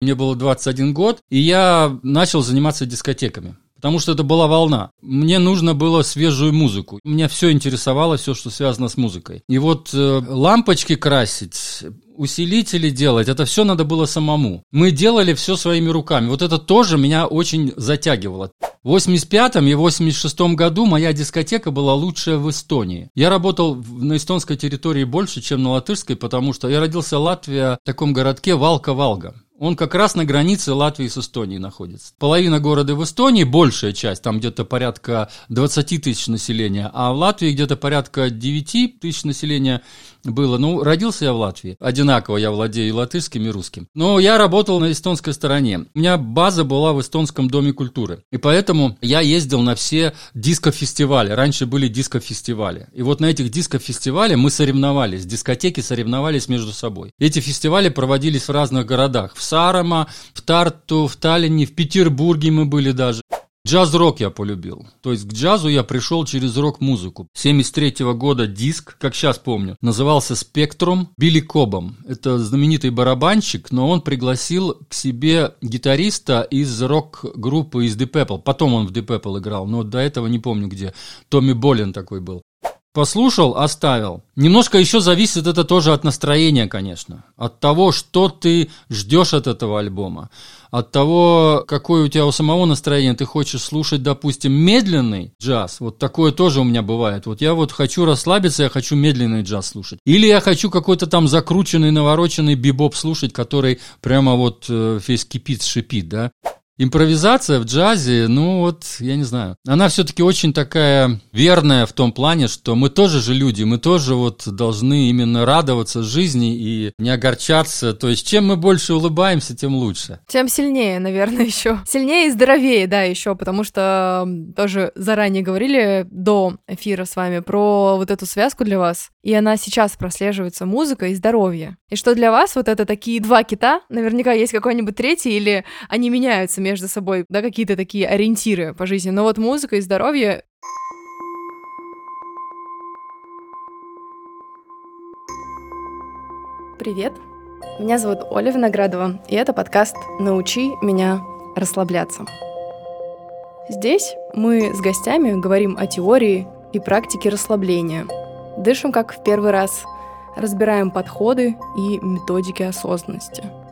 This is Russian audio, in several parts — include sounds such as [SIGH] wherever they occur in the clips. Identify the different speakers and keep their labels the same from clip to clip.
Speaker 1: Мне было 21 год, и я начал заниматься дискотеками. Потому что это была волна. Мне нужно было свежую музыку. Меня все интересовало, все, что связано с музыкой. И вот э, лампочки красить, усилители делать, это все надо было самому. Мы делали все своими руками. Вот это тоже меня очень затягивало. В 85 и 86 году моя дискотека была лучшая в Эстонии. Я работал на эстонской территории больше, чем на латышской, потому что я родился в Латвии, в таком городке Валка-Валга. Он как раз на границе Латвии с Эстонией находится. Половина города в Эстонии, большая часть, там где-то порядка 20 тысяч населения, а в Латвии где-то порядка 9 тысяч населения было. Ну, родился я в Латвии. Одинаково я владею латышским, и русским. Но я работал на эстонской стороне. У меня база была в эстонском доме культуры. И поэтому я ездил на все диско-фестивали. Раньше были диско-фестивали. И вот на этих диско-фестивалях мы соревновались. Дискотеки соревновались между собой. Эти фестивали проводились в разных городах. В Сарама, в Тарту, в Таллине, в Петербурге мы были даже. Джаз-рок я полюбил. То есть к джазу я пришел через рок-музыку. 73 -го года диск, как сейчас помню, назывался «Спектрум» Билли Кобом. Это знаменитый барабанщик, но он пригласил к себе гитариста из рок-группы из Deep Purple. Потом он в Deep Purple играл, но до этого не помню где. Томми Болин такой был. Послушал, оставил. Немножко еще зависит это тоже от настроения, конечно. От того, что ты ждешь от этого альбома. От того, какое у тебя у самого настроение. Ты хочешь слушать, допустим, медленный джаз. Вот такое тоже у меня бывает. Вот я вот хочу расслабиться, я хочу медленный джаз слушать. Или я хочу какой-то там закрученный, навороченный бибоп слушать, который прямо вот э, весь кипит, шипит, да. Импровизация в джазе, ну вот, я не знаю. Она все-таки очень такая верная в том плане, что мы тоже же люди, мы тоже вот должны именно радоваться жизни и не огорчаться. То есть, чем мы больше улыбаемся, тем лучше.
Speaker 2: Тем сильнее, наверное, [LAUGHS] еще. Сильнее и здоровее, да, еще, потому что тоже заранее говорили до эфира с вами про вот эту связку для вас. И она сейчас прослеживается, музыка и здоровье. И что для вас вот это такие два кита, наверняка есть какой-нибудь третий, или они меняются между собой, да, какие-то такие ориентиры по жизни. Но вот музыка и здоровье Привет, меня зовут Оля Виноградова, и это подкаст «Научи меня расслабляться». Здесь мы с гостями говорим о теории и практике расслабления. Дышим как в первый раз, разбираем подходы и методики осознанности –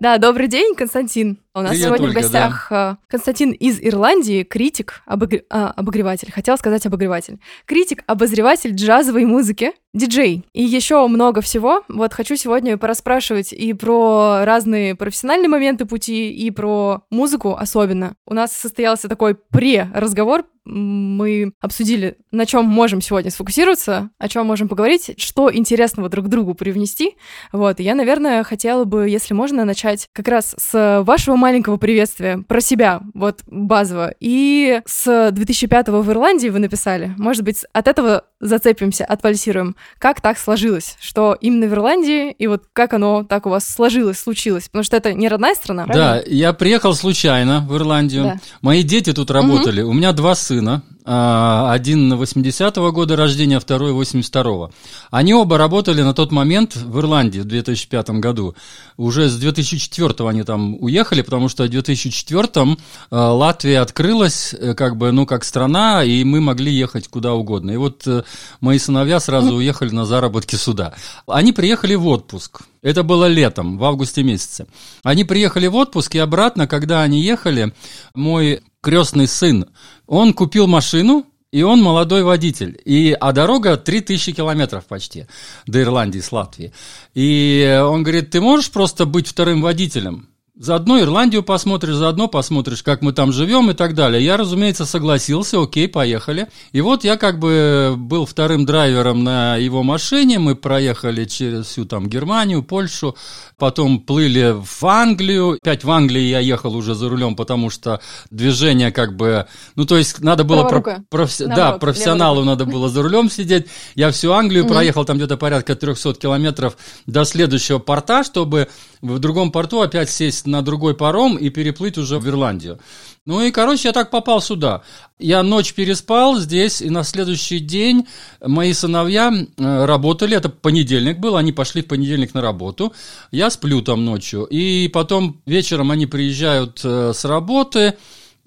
Speaker 2: Да, добрый день, Константин. У нас
Speaker 1: Привет,
Speaker 2: сегодня
Speaker 1: Ольга,
Speaker 2: в гостях да. Константин из Ирландии, критик, обогр... а, обогреватель, хотела сказать обогреватель. Критик, обозреватель джазовой музыки, диджей и еще много всего. Вот хочу сегодня пораспрашивать и про разные профессиональные моменты пути, и про музыку особенно. У нас состоялся такой пре-разговор мы обсудили, на чем можем сегодня сфокусироваться, о чем можем поговорить, что интересного друг другу привнести. Вот, и я, наверное, хотела бы, если можно, начать как раз с вашего маленького приветствия про себя, вот базово. И с 2005 в Ирландии вы написали. Может быть, от этого зацепимся, отвальсируем. Как так сложилось, что именно в Ирландии, и вот как оно так у вас сложилось, случилось? Потому что это не родная страна,
Speaker 1: правильно? Да, я приехал случайно в Ирландию. Да. Мои дети тут работали. Угу. У меня два сына. А, один 80-го года рождения, а второй 82-го. Они оба работали на тот момент в Ирландии в 2005 году. Уже с 2004 они там уехали, потому что в 2004 а, Латвия открылась э, как бы, ну, как страна, и мы могли ехать куда угодно. И вот э, мои сыновья сразу уехали на заработки сюда. Они приехали в отпуск. Это было летом, в августе месяце. Они приехали в отпуск, и обратно, когда они ехали, мой крестный сын, он купил машину, и он молодой водитель. И, а дорога 3000 километров почти до Ирландии с Латвии. И он говорит, ты можешь просто быть вторым водителем? Заодно Ирландию посмотришь, заодно посмотришь, как мы там живем и так далее. Я, разумеется, согласился, окей, поехали. И вот я как бы был вторым драйвером на его машине, мы проехали через всю там Германию, Польшу, потом плыли в Англию. Опять в Англии я ехал уже за рулем, потому что движение как бы, ну то есть надо было, про, профи, да, профессионалу надо было за рулем сидеть. Я всю Англию проехал, там где-то порядка 300 километров до следующего порта, чтобы в другом порту опять сесть на другой паром и переплыть уже в Ирландию. Ну и, короче, я так попал сюда. Я ночь переспал здесь, и на следующий день мои сыновья э, работали, это понедельник был, они пошли в понедельник на работу, я сплю там ночью, и потом вечером они приезжают э, с работы,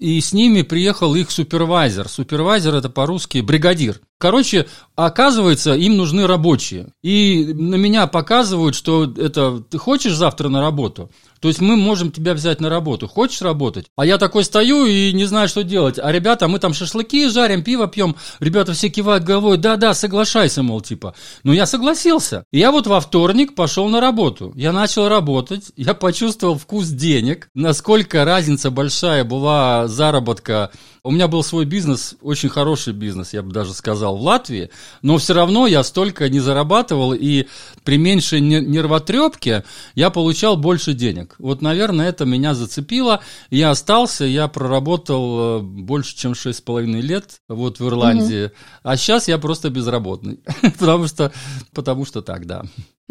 Speaker 1: и с ними приехал их супервайзер. Супервайзер это по-русски бригадир. Короче, оказывается, им нужны рабочие. И на меня показывают, что это ты хочешь завтра на работу? То есть мы можем тебя взять на работу. Хочешь работать? А я такой стою и не знаю, что делать. А ребята, мы там шашлыки жарим, пиво пьем. Ребята все кивают головой. Да-да, соглашайся, мол, типа. Ну, я согласился. И я вот во вторник пошел на работу. Я начал работать. Я почувствовал вкус денег. Насколько разница большая была заработка у меня был свой бизнес, очень хороший бизнес, я бы даже сказал, в Латвии, но все равно я столько не зарабатывал, и при меньшей нервотрепке я получал больше денег. Вот, наверное, это меня зацепило. Я остался, я проработал э, больше, чем 6,5 лет вот в Ирландии, угу. а сейчас я просто безработный, [LAUGHS] потому что, потому что так, да.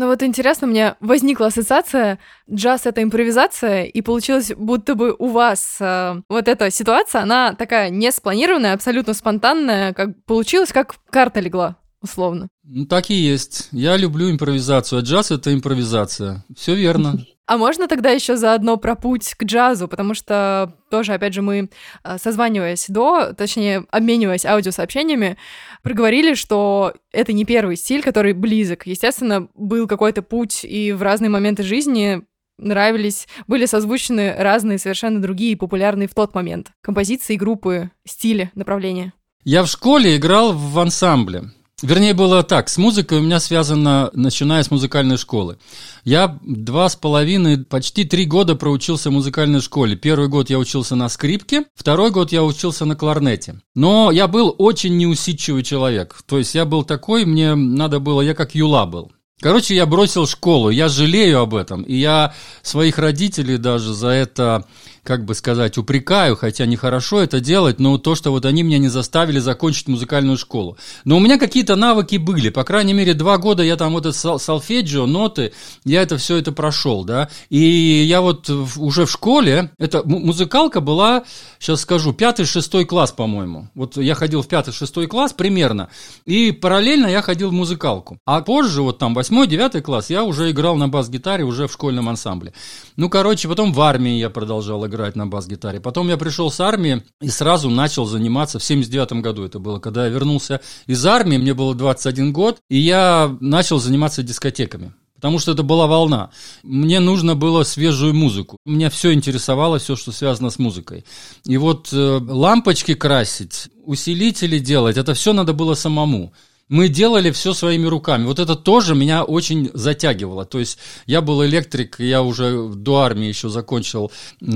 Speaker 2: Ну вот интересно, у меня возникла ассоциация, джаз — это импровизация, и получилось, будто бы у вас э, вот эта ситуация, она такая не спланированная, абсолютно спонтанная, как получилось, как карта легла, условно.
Speaker 1: Ну, так и есть. Я люблю импровизацию, а джаз — это импровизация. Все верно. [LAUGHS]
Speaker 2: А можно тогда еще заодно про путь к джазу, потому что тоже, опять же, мы, э, созваниваясь до, точнее, обмениваясь аудиосообщениями, проговорили, что это не первый стиль, который близок. Естественно, был какой-то путь, и в разные моменты жизни нравились, были созвучены разные совершенно другие популярные в тот момент композиции, группы, стили, направления.
Speaker 1: Я в школе играл в ансамбле. Вернее, было так, с музыкой у меня связано, начиная с музыкальной школы. Я два с половиной, почти три года проучился в музыкальной школе. Первый год я учился на скрипке, второй год я учился на кларнете. Но я был очень неусидчивый человек. То есть я был такой, мне надо было, я как юла был. Короче, я бросил школу, я жалею об этом, и я своих родителей даже за это как бы сказать, упрекаю, хотя нехорошо это делать, но то, что вот они меня не заставили закончить музыкальную школу. Но у меня какие-то навыки были, по крайней мере, два года я там вот это салфеджио, ноты, я это все это прошел, да, и я вот уже в школе, это музыкалка была, сейчас скажу, пятый-шестой класс, по-моему, вот я ходил в пятый-шестой класс примерно, и параллельно я ходил в музыкалку, а позже, вот там восьмой-девятый класс, я уже играл на бас-гитаре уже в школьном ансамбле. Ну, короче, потом в армии я продолжал играть на бас-гитаре. Потом я пришел с армии и сразу начал заниматься, в 79 году это было, когда я вернулся из армии, мне было 21 год, и я начал заниматься дискотеками потому что это была волна. Мне нужно было свежую музыку. Меня все интересовало, все, что связано с музыкой. И вот э, лампочки красить, усилители делать, это все надо было самому мы делали все своими руками. Вот это тоже меня очень затягивало. То есть я был электрик, я уже до армии еще закончил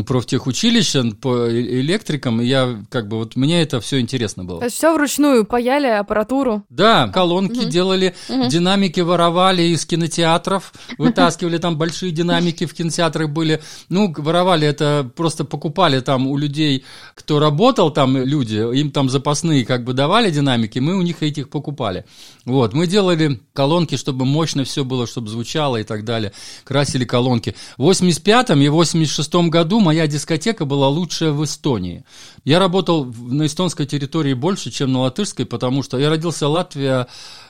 Speaker 1: профтехучилище по э, электрикам, и я как бы вот мне это все интересно было.
Speaker 2: То есть все вручную паяли аппаратуру?
Speaker 1: Да, колонки угу. делали, угу. динамики воровали из кинотеатров, вытаскивали там большие динамики в кинотеатрах были. Ну, воровали это просто покупали там у людей, кто работал там, люди, им там запасные как бы давали динамики, мы у них этих покупали. Вот, мы делали колонки, чтобы мощно все было, чтобы звучало и так далее. Красили колонки. В 85 и 86 году моя дискотека была лучшая в Эстонии. Я работал на эстонской территории больше, чем на латышской, потому что я родился в Латвии, в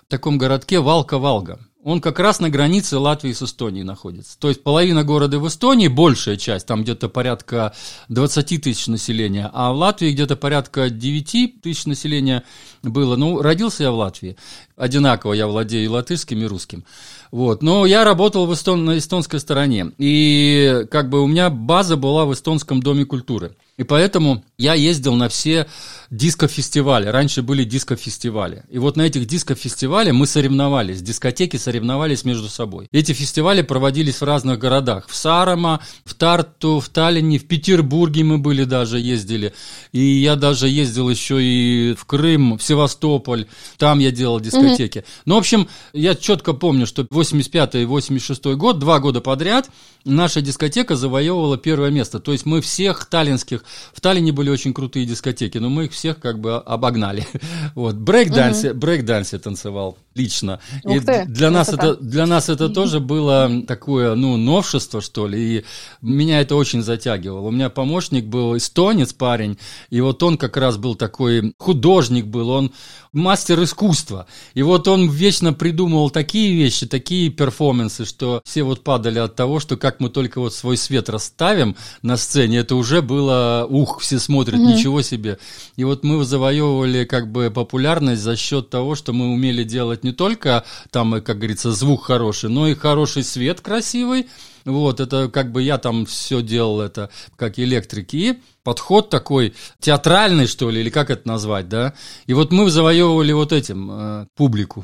Speaker 1: таком городке Валка-Валга. Он как раз на границе Латвии с Эстонией находится. То есть половина города в Эстонии, большая часть, там где-то порядка 20 тысяч населения, а в Латвии где-то порядка 9 тысяч населения было. Ну, родился я в Латвии. Одинаково я владею и латышским, и русским. Вот. Но я работал в эстон, на эстонской стороне. И как бы у меня база была в эстонском доме культуры. И поэтому я ездил на все диско-фестивали. Раньше были диско-фестивали. И вот на этих диско-фестивалях мы соревновались. Дискотеки соревновались между собой. Эти фестивали проводились в разных городах. В Сарама, в Тарту, в Таллине, в Петербурге мы были даже, ездили. И я даже ездил еще и в Крым, в Севастополь. Там я делал дискотеки. Mm-hmm. Ну, в общем, я четко помню, что 85 и 86 год, два года подряд, наша дискотека завоевывала первое место. То есть мы всех таллинских в Таллине были очень крутые дискотеки, но мы их всех как бы обогнали. [LAUGHS] Вот, брейк-данс, брейк-данс танцевал. Лично.
Speaker 2: Ух ты,
Speaker 1: для нас это для нас это тоже было такое, ну, новшество, что ли, и меня это очень затягивало. У меня помощник был эстонец парень, и вот он как раз был такой художник был, он мастер искусства. И вот он вечно придумывал такие вещи, такие перформансы, что все вот падали от того, что как мы только вот свой свет расставим на сцене, это уже было, ух, все смотрят, mm-hmm. ничего себе. И вот мы завоевывали как бы популярность за счет того, что мы умели делать не только там, как говорится, звук хороший, но и хороший свет красивый, вот, это как бы я там все делал это как электрики. И подход такой театральный, что ли, или как это назвать, да? И вот мы завоевывали вот этим э, публику.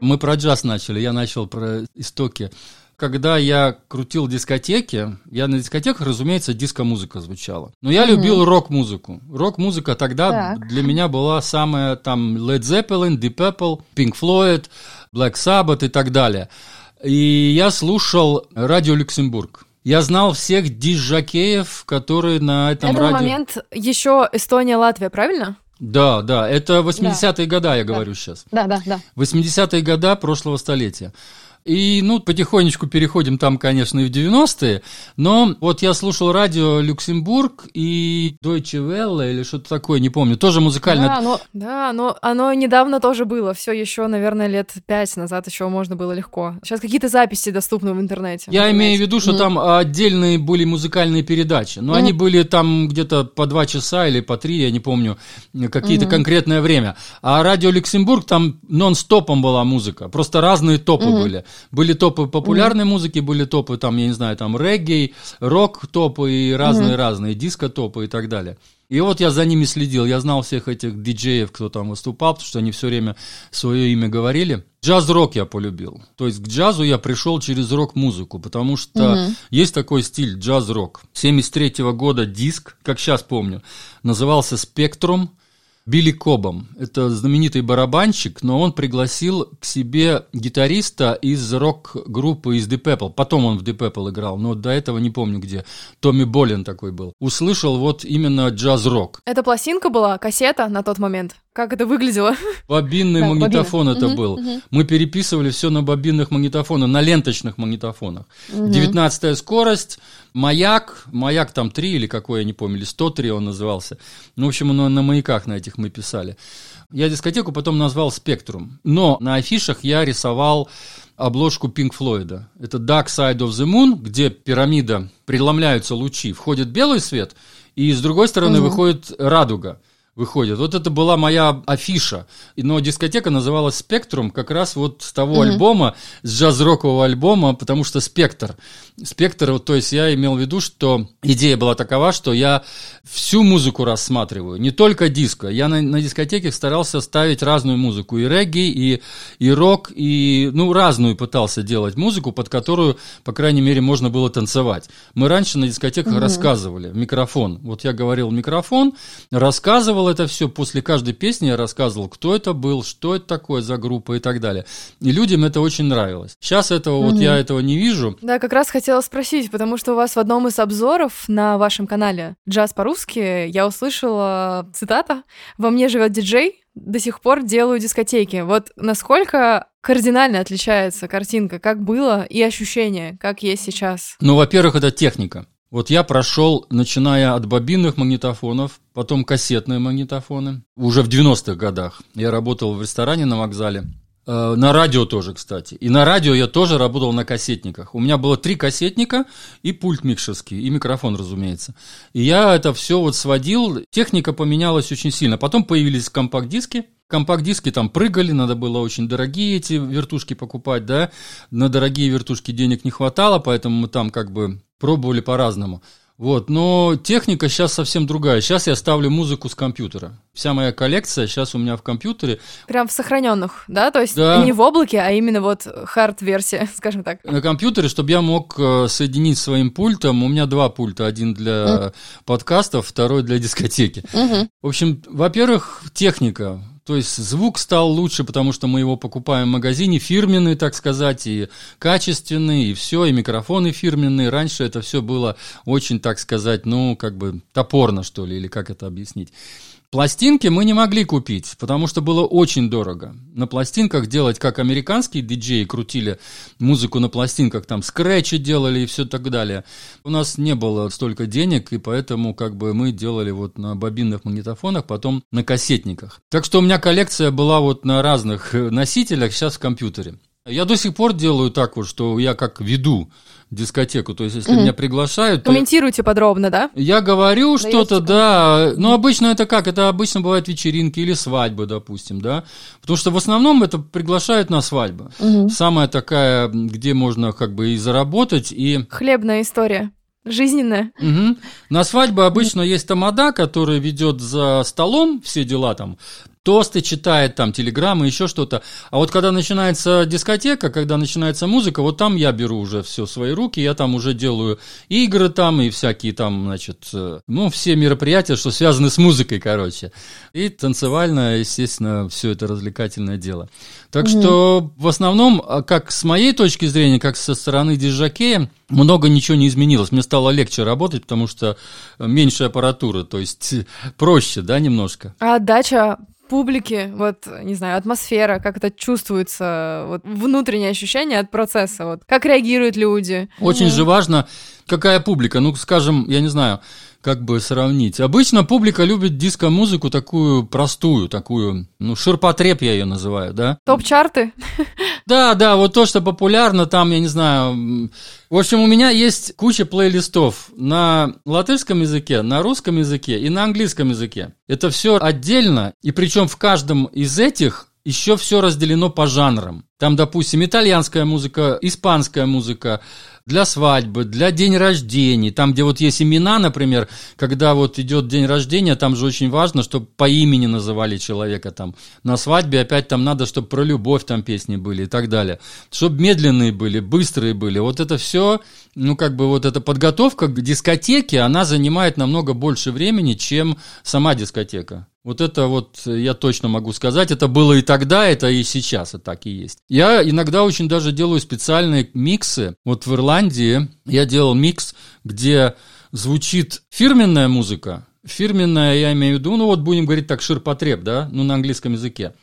Speaker 1: Мы про джаз начали, я начал про истоки когда я крутил дискотеки, я на дискотеках, разумеется, диско-музыка звучала. Но я угу. любил рок-музыку. Рок-музыка тогда так. для меня была самая там Led Zeppelin, Deep Purple, Pink Floyd, Black Sabbath и так далее. И я слушал радио Люксембург. Я знал всех диджакеев, которые на этом
Speaker 2: Это
Speaker 1: радио...
Speaker 2: момент еще Эстония, Латвия, правильно?
Speaker 1: Да, да, это 80-е да. годы, я говорю
Speaker 2: да.
Speaker 1: сейчас.
Speaker 2: Да, да, да.
Speaker 1: 80-е годы прошлого столетия. И, ну, потихонечку переходим там, конечно, и в 90-е. Но вот я слушал радио Люксембург и Deutsche Welle или что-то такое, не помню, тоже музыкальное.
Speaker 2: Да, но, да, но оно недавно тоже было. Все еще, наверное, лет пять назад еще можно было легко. Сейчас какие-то записи доступны в интернете.
Speaker 1: Я имею в виду, что mm. там отдельные были музыкальные передачи. Но mm. они были там где-то по два часа или по три, я не помню, какие-то mm-hmm. конкретное время. А радио Люксембург там нон-стопом была музыка. Просто разные топы mm-hmm. были. Были топы популярной mm музыки, были топы там, я не знаю, там регги, рок-топы и разные-разные, mm диско-топы и так далее. И вот я за ними следил, я знал всех этих диджеев, кто там выступал, потому что они все время свое имя говорили. Джаз-рок я полюбил. То есть к джазу я пришел через рок-музыку, потому что mm есть такой стиль джаз-рок. 73 -го года диск, как сейчас помню, назывался «Спектрум», Билли Кобом. Это знаменитый барабанщик, но он пригласил к себе гитариста из рок-группы из Deep Purple. Потом он в Deep Purple играл, но до этого не помню где. Томми Болин такой был. Услышал вот именно джаз-рок.
Speaker 2: Это пластинка была, кассета на тот момент? Как это выглядело?
Speaker 1: Бобинный да, магнитофон бобина. это угу, был. Угу. Мы переписывали все на бобинных магнитофонах, на ленточных магнитофонах. Угу. 19 скорость, маяк, маяк там 3 или какой, я не помню, или 103 он назывался. Ну, в общем, на, на маяках на этих мы писали. Я дискотеку потом назвал «Спектрум». Но на афишах я рисовал обложку Pink Floyd. Это Dark Side of the Moon, где пирамида, преломляются лучи, входит белый свет, и с другой стороны угу. выходит радуга выходит. Вот это была моя афиша. Но дискотека называлась «Спектрум» как раз вот с того mm-hmm. альбома, с джаз-рокового альбома, потому что «Спектр». «Спектр», то есть я имел в виду, что идея была такова, что я всю музыку рассматриваю, не только диско. Я на, на дискотеке старался ставить разную музыку, и регги, и, и рок, и, ну, разную пытался делать музыку, под которую, по крайней мере, можно было танцевать. Мы раньше на дискотеках mm-hmm. рассказывали микрофон. Вот я говорил микрофон, рассказывал, это все после каждой песни, я рассказывал, кто это был, что это такое за группа и так далее. И людям это очень нравилось. Сейчас этого угу. вот я этого не вижу.
Speaker 2: Да, как раз хотела спросить, потому что у вас в одном из обзоров на вашем канале «Джаз по-русски» я услышала цитата «Во мне живет диджей, до сих пор делаю дискотеки». Вот насколько кардинально отличается картинка, как было и ощущение, как есть сейчас?
Speaker 1: Ну, во-первых, это техника. Вот я прошел, начиная от бобинных магнитофонов, потом кассетные магнитофоны. Уже в 90-х годах я работал в ресторане на вокзале. Э, на радио тоже, кстати. И на радио я тоже работал на кассетниках. У меня было три кассетника и пульт микшерский, и микрофон, разумеется. И я это все вот сводил. Техника поменялась очень сильно. Потом появились компакт-диски. Компакт-диски там прыгали, надо было очень дорогие эти вертушки покупать, да. На дорогие вертушки денег не хватало, поэтому мы там как бы пробовали по-разному. Вот, но техника сейчас совсем другая. Сейчас я ставлю музыку с компьютера. Вся моя коллекция сейчас у меня в компьютере.
Speaker 2: Прям в сохраненных, да? То есть да. не в облаке, а именно вот хард-версия, [LAUGHS] скажем так.
Speaker 1: На компьютере, чтобы я мог э, соединить своим пультом. У меня два пульта. Один для mm. подкастов, второй для дискотеки. Mm-hmm. В общем, во-первых, техника. То есть звук стал лучше, потому что мы его покупаем в магазине, фирменный, так сказать, и качественный, и все, и микрофоны фирменные. Раньше это все было очень, так сказать, ну, как бы топорно, что ли, или как это объяснить. Пластинки мы не могли купить, потому что было очень дорого. На пластинках делать, как американские диджеи крутили музыку на пластинках, там скретчи делали и все так далее. У нас не было столько денег, и поэтому как бы мы делали вот на бобинных магнитофонах, потом на кассетниках. Так что у меня коллекция была вот на разных носителях, сейчас в компьютере. Я до сих пор делаю так вот, что я как веду дискотеку. То есть, если mm меня приглашают...
Speaker 2: Комментируйте то... подробно, да?
Speaker 1: Я говорю что-то, да. Но обычно это как? Это обычно бывают вечеринки или свадьбы, допустим, да. Потому что в основном это приглашают на свадьбы. mm Самая такая, где можно как бы и заработать, и...
Speaker 2: Хлебная история жизненная.
Speaker 1: Угу. На свадьбе обычно есть тамада, который ведет за столом все дела там, тосты читает, там, телеграммы, еще что-то. А вот когда начинается дискотека, когда начинается музыка, вот там я беру уже все в свои руки, я там уже делаю игры там и всякие там, значит, э, ну, все мероприятия, что связаны с музыкой, короче. И танцевально, естественно, все это развлекательное дело. Так mm что в основном, а как с моей точки зрения, как со стороны диджакея, много ничего не изменилось. Мне стало легче работать, потому что меньше аппаратуры, то есть проще, да, немножко.
Speaker 2: А отдача публики, вот, не знаю, атмосфера, как это чувствуется, вот, внутреннее ощущение от процесса, вот, как реагируют люди.
Speaker 1: Очень mm же важно, какая публика, ну, скажем, я не знаю, как бы сравнить. Обычно публика любит диско-музыку такую простую, такую, ну, ширпотреб я ее называю, да?
Speaker 2: Топ-чарты?
Speaker 1: Да, да, вот то, что популярно там, я не знаю. В общем, у меня есть куча плейлистов на латышском языке, на русском языке и на английском языке. Это все отдельно, и причем в каждом из этих еще все разделено по жанрам. Там, допустим, итальянская музыка, испанская музыка, для свадьбы, для день рождения, там, где вот есть имена, например, когда вот идет день рождения, там же очень важно, чтобы по имени называли человека там. На свадьбе опять там надо, чтобы про любовь там песни были и так далее. Чтобы медленные были, быстрые были. Вот это все, ну, как бы вот эта подготовка к дискотеке, она занимает намного больше времени, чем сама дискотека. Вот это вот я точно могу сказать. Это было и тогда, это и сейчас, и так и есть. Я иногда очень даже делаю специальные миксы. Вот в Ирландии я делал микс, где звучит фирменная музыка. Фирменная, я имею в виду, ну вот будем говорить так, ширпотреб, да, ну на английском языке.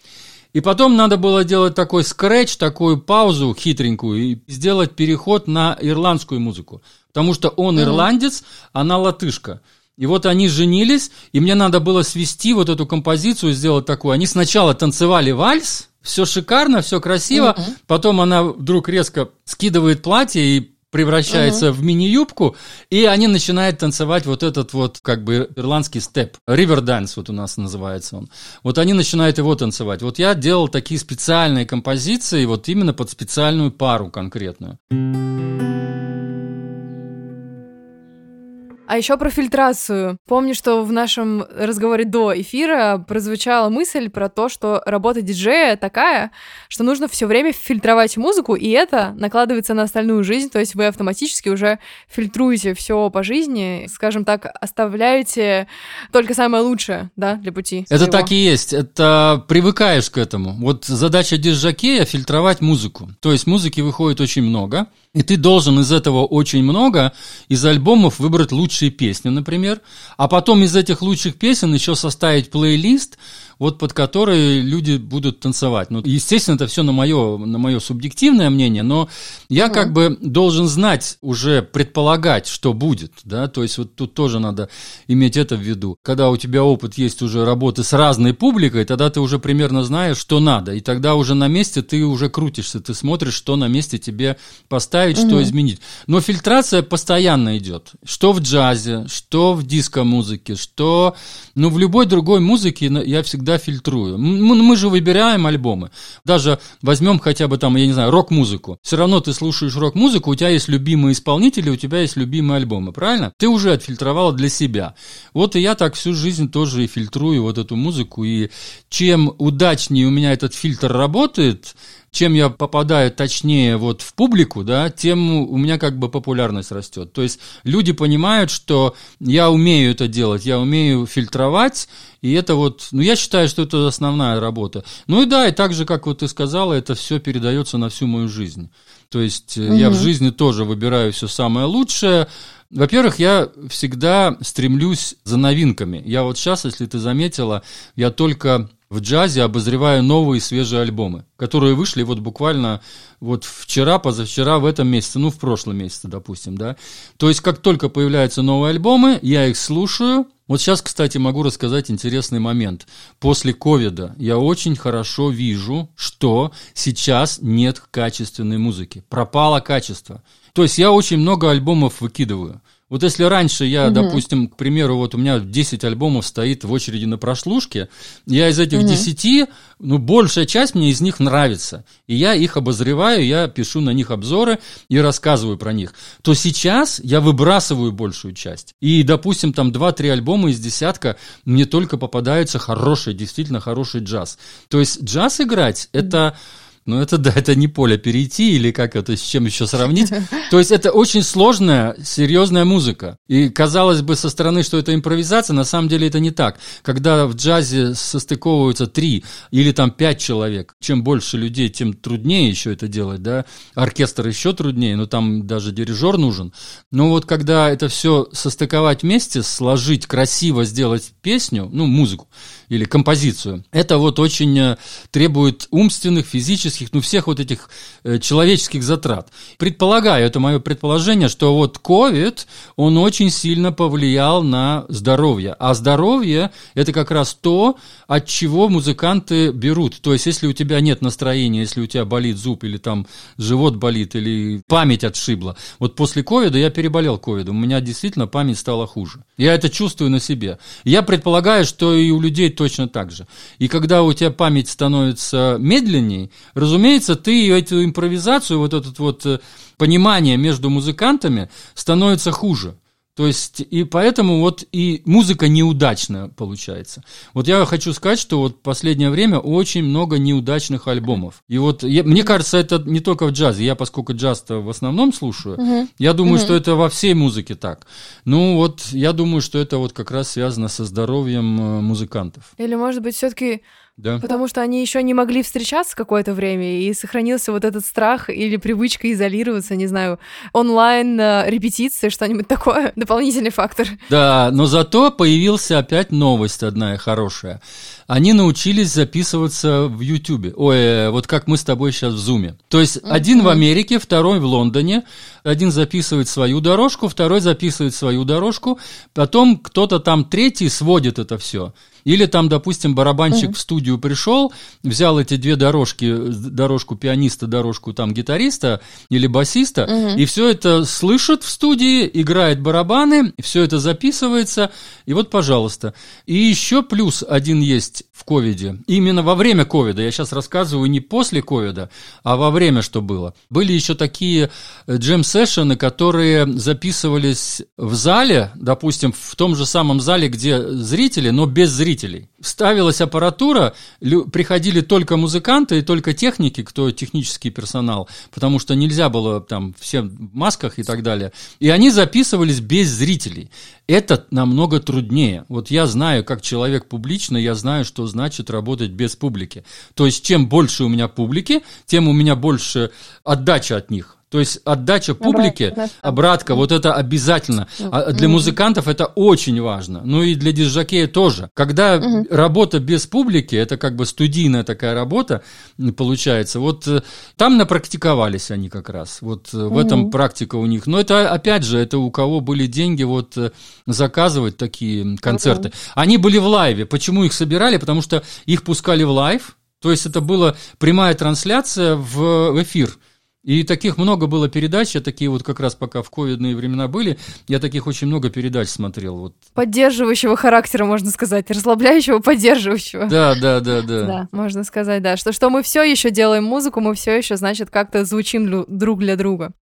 Speaker 1: И потом надо было делать такой скретч, такую паузу хитренькую и сделать переход на ирландскую музыку. Потому что он ирландец, она латышка. И вот они женились, и мне надо было свести вот эту композицию, сделать такую. Они сначала танцевали вальс, все шикарно, все красиво, uh-huh. потом она вдруг резко скидывает платье и превращается uh-huh. в мини-юбку, и они начинают танцевать вот этот вот как бы ирландский степ. Dance вот у нас называется он. Вот они начинают его танцевать. Вот я делал такие специальные композиции вот именно под специальную пару конкретную.
Speaker 2: А еще про фильтрацию. Помню, что в нашем разговоре до эфира прозвучала мысль про то, что работа диджея такая, что нужно все время фильтровать музыку, и это накладывается на остальную жизнь, то есть вы автоматически уже фильтруете все по жизни, скажем так, оставляете только самое лучшее, да, для пути.
Speaker 1: Это своего. так и есть, это привыкаешь к этому. Вот задача диджакея фильтровать музыку. То есть музыки выходит очень много, и ты должен из этого очень много, из альбомов выбрать лучшие песни, например, а потом из этих лучших песен еще составить плейлист, вот под которые люди будут танцевать. Ну, естественно, это все на мое, на мое субъективное мнение, но я как бы должен знать, уже предполагать, что будет, да, то есть вот тут тоже надо иметь это в виду. Когда у тебя опыт есть уже работы с разной публикой, тогда ты уже примерно знаешь, что надо, и тогда уже на месте ты уже крутишься, ты смотришь, что на месте тебе поставить, угу. что изменить. Но фильтрация постоянно идет, что в джазе, что в диско-музыке, что, ну, в любой другой музыке я всегда всегда фильтрую. Мы, мы же выбираем альбомы. Даже возьмем хотя бы там, я не знаю, рок-музыку. Все равно ты слушаешь рок-музыку, у тебя есть любимые исполнители, у тебя есть любимые альбомы, правильно? Ты уже отфильтровала для себя. Вот и я так всю жизнь тоже и фильтрую вот эту музыку. И чем удачнее у меня этот фильтр работает, чем я попадаю точнее вот в публику, да, тем у меня как бы популярность растет. То есть люди понимают, что я умею это делать, я умею фильтровать, и это вот, ну я считаю, что это основная работа. Ну и да, и так же, как вот ты сказала, это все передается на всю мою жизнь. То есть угу. я в жизни тоже выбираю все самое лучшее, Во-первых, я всегда стремлюсь за новинками. Я вот сейчас, если ты заметила, я только в джазе обозреваю новые свежие альбомы, которые вышли вот буквально вот вчера, позавчера, в этом месяце, ну, в прошлом месяце, допустим, да. То есть, как только появляются новые альбомы, я их слушаю. Вот сейчас, кстати, могу рассказать интересный момент. После ковида я очень хорошо вижу, что сейчас нет качественной музыки. Пропало качество. То есть я очень много альбомов выкидываю. Вот если раньше я, угу. допустим, к примеру, вот у меня 10 альбомов стоит в очереди на прослушке, я из этих угу. 10, ну, большая часть мне из них нравится. И я их обозреваю, я пишу на них обзоры и рассказываю про них. То сейчас я выбрасываю большую часть. И, допустим, там 2-3 альбома из десятка мне только попадаются хороший, действительно хороший джаз. То есть джаз играть – это... Ну, это да, это не поле перейти или как это, с чем еще сравнить. [LAUGHS] То есть это очень сложная, серьезная музыка. И казалось бы со стороны, что это импровизация, на самом деле это не так. Когда в джазе состыковываются три или там пять человек, чем больше людей, тем труднее еще это делать, да. Оркестр еще труднее, но там даже дирижер нужен. Но вот когда это все состыковать вместе, сложить, красиво сделать песню, ну, музыку, или композицию. Это вот очень э, требует умственных, физических, ну, всех вот этих э, человеческих затрат. Предполагаю, это мое предположение, что вот COVID, он очень сильно повлиял на здоровье. А здоровье – это как раз то, от чего музыканты берут. То есть, если у тебя нет настроения, если у тебя болит зуб или там живот болит, или память отшибла. Вот после ковида я переболел ковидом, у меня действительно память стала хуже. Я это чувствую на себе. Я предполагаю, что и у людей точно так же. И когда у тебя память становится медленней, разумеется, ты эту импровизацию, вот это вот э, понимание между музыкантами становится хуже. То есть, и поэтому вот и музыка неудачная получается. Вот я хочу сказать, что вот в последнее время очень много неудачных альбомов. И вот я, мне кажется, это не только в джазе. Я, поскольку джаз-то в основном слушаю, uh-huh. я думаю, uh-huh. что это во всей музыке так. Ну вот, я думаю, что это вот как раз связано со здоровьем э, музыкантов.
Speaker 2: Или, может быть, все-таки да. Потому что они еще не могли встречаться какое-то время, и сохранился вот этот страх или привычка изолироваться, не знаю, онлайн э, репетиции, что-нибудь такое, [LAUGHS] дополнительный фактор.
Speaker 1: Да, но зато появился опять новость одна хорошая. Они научились записываться в Ютубе. Ой, э, вот как мы с тобой сейчас в Зуме. То есть mm-hmm. один в Америке, второй в Лондоне. Один записывает свою дорожку, второй записывает свою дорожку. Потом кто-то там третий сводит это все. Или там, допустим, барабанщик uh-huh. в студию пришел, взял эти две дорожки, дорожку пианиста, дорожку там гитариста или басиста, uh-huh. и все это слышит в студии, играет барабаны, все это записывается, и вот, пожалуйста. И еще плюс один есть в ковиде. Именно во время ковида, я сейчас рассказываю не после ковида, а во время, что было. Были еще такие джем-сессионы, которые записывались в зале, допустим, в том же самом зале, где зрители, но без зрителей. Ставилась аппаратура, приходили только музыканты и только техники, кто технический персонал, потому что нельзя было там все в масках и так далее. И они записывались без зрителей. Это намного труднее. Вот я знаю, как человек публично, я знаю, что значит работать без публики. То есть, чем больше у меня публики, тем у меня больше отдача от них. То есть отдача публике, обратка, вот это обязательно. А для музыкантов это очень важно. Ну и для диск-жокея тоже. Когда угу. работа без публики, это как бы студийная такая работа получается. Вот э, там напрактиковались они как раз. Вот угу. в этом практика у них. Но это опять же, это у кого были деньги вот э, заказывать такие концерты. Угу. Они были в live е. Почему их собирали? Потому что их пускали в live. То есть это была прямая трансляция в эфир. И таких много было передач, я такие вот как раз пока в ковидные времена были, я таких очень много передач смотрел. Вот.
Speaker 2: Поддерживающего характера, можно сказать, расслабляющего, поддерживающего.
Speaker 1: Да, да, да, да.
Speaker 2: Да, можно сказать, да, что, что мы все еще делаем музыку, мы все еще, значит, как-то звучим друг для друга.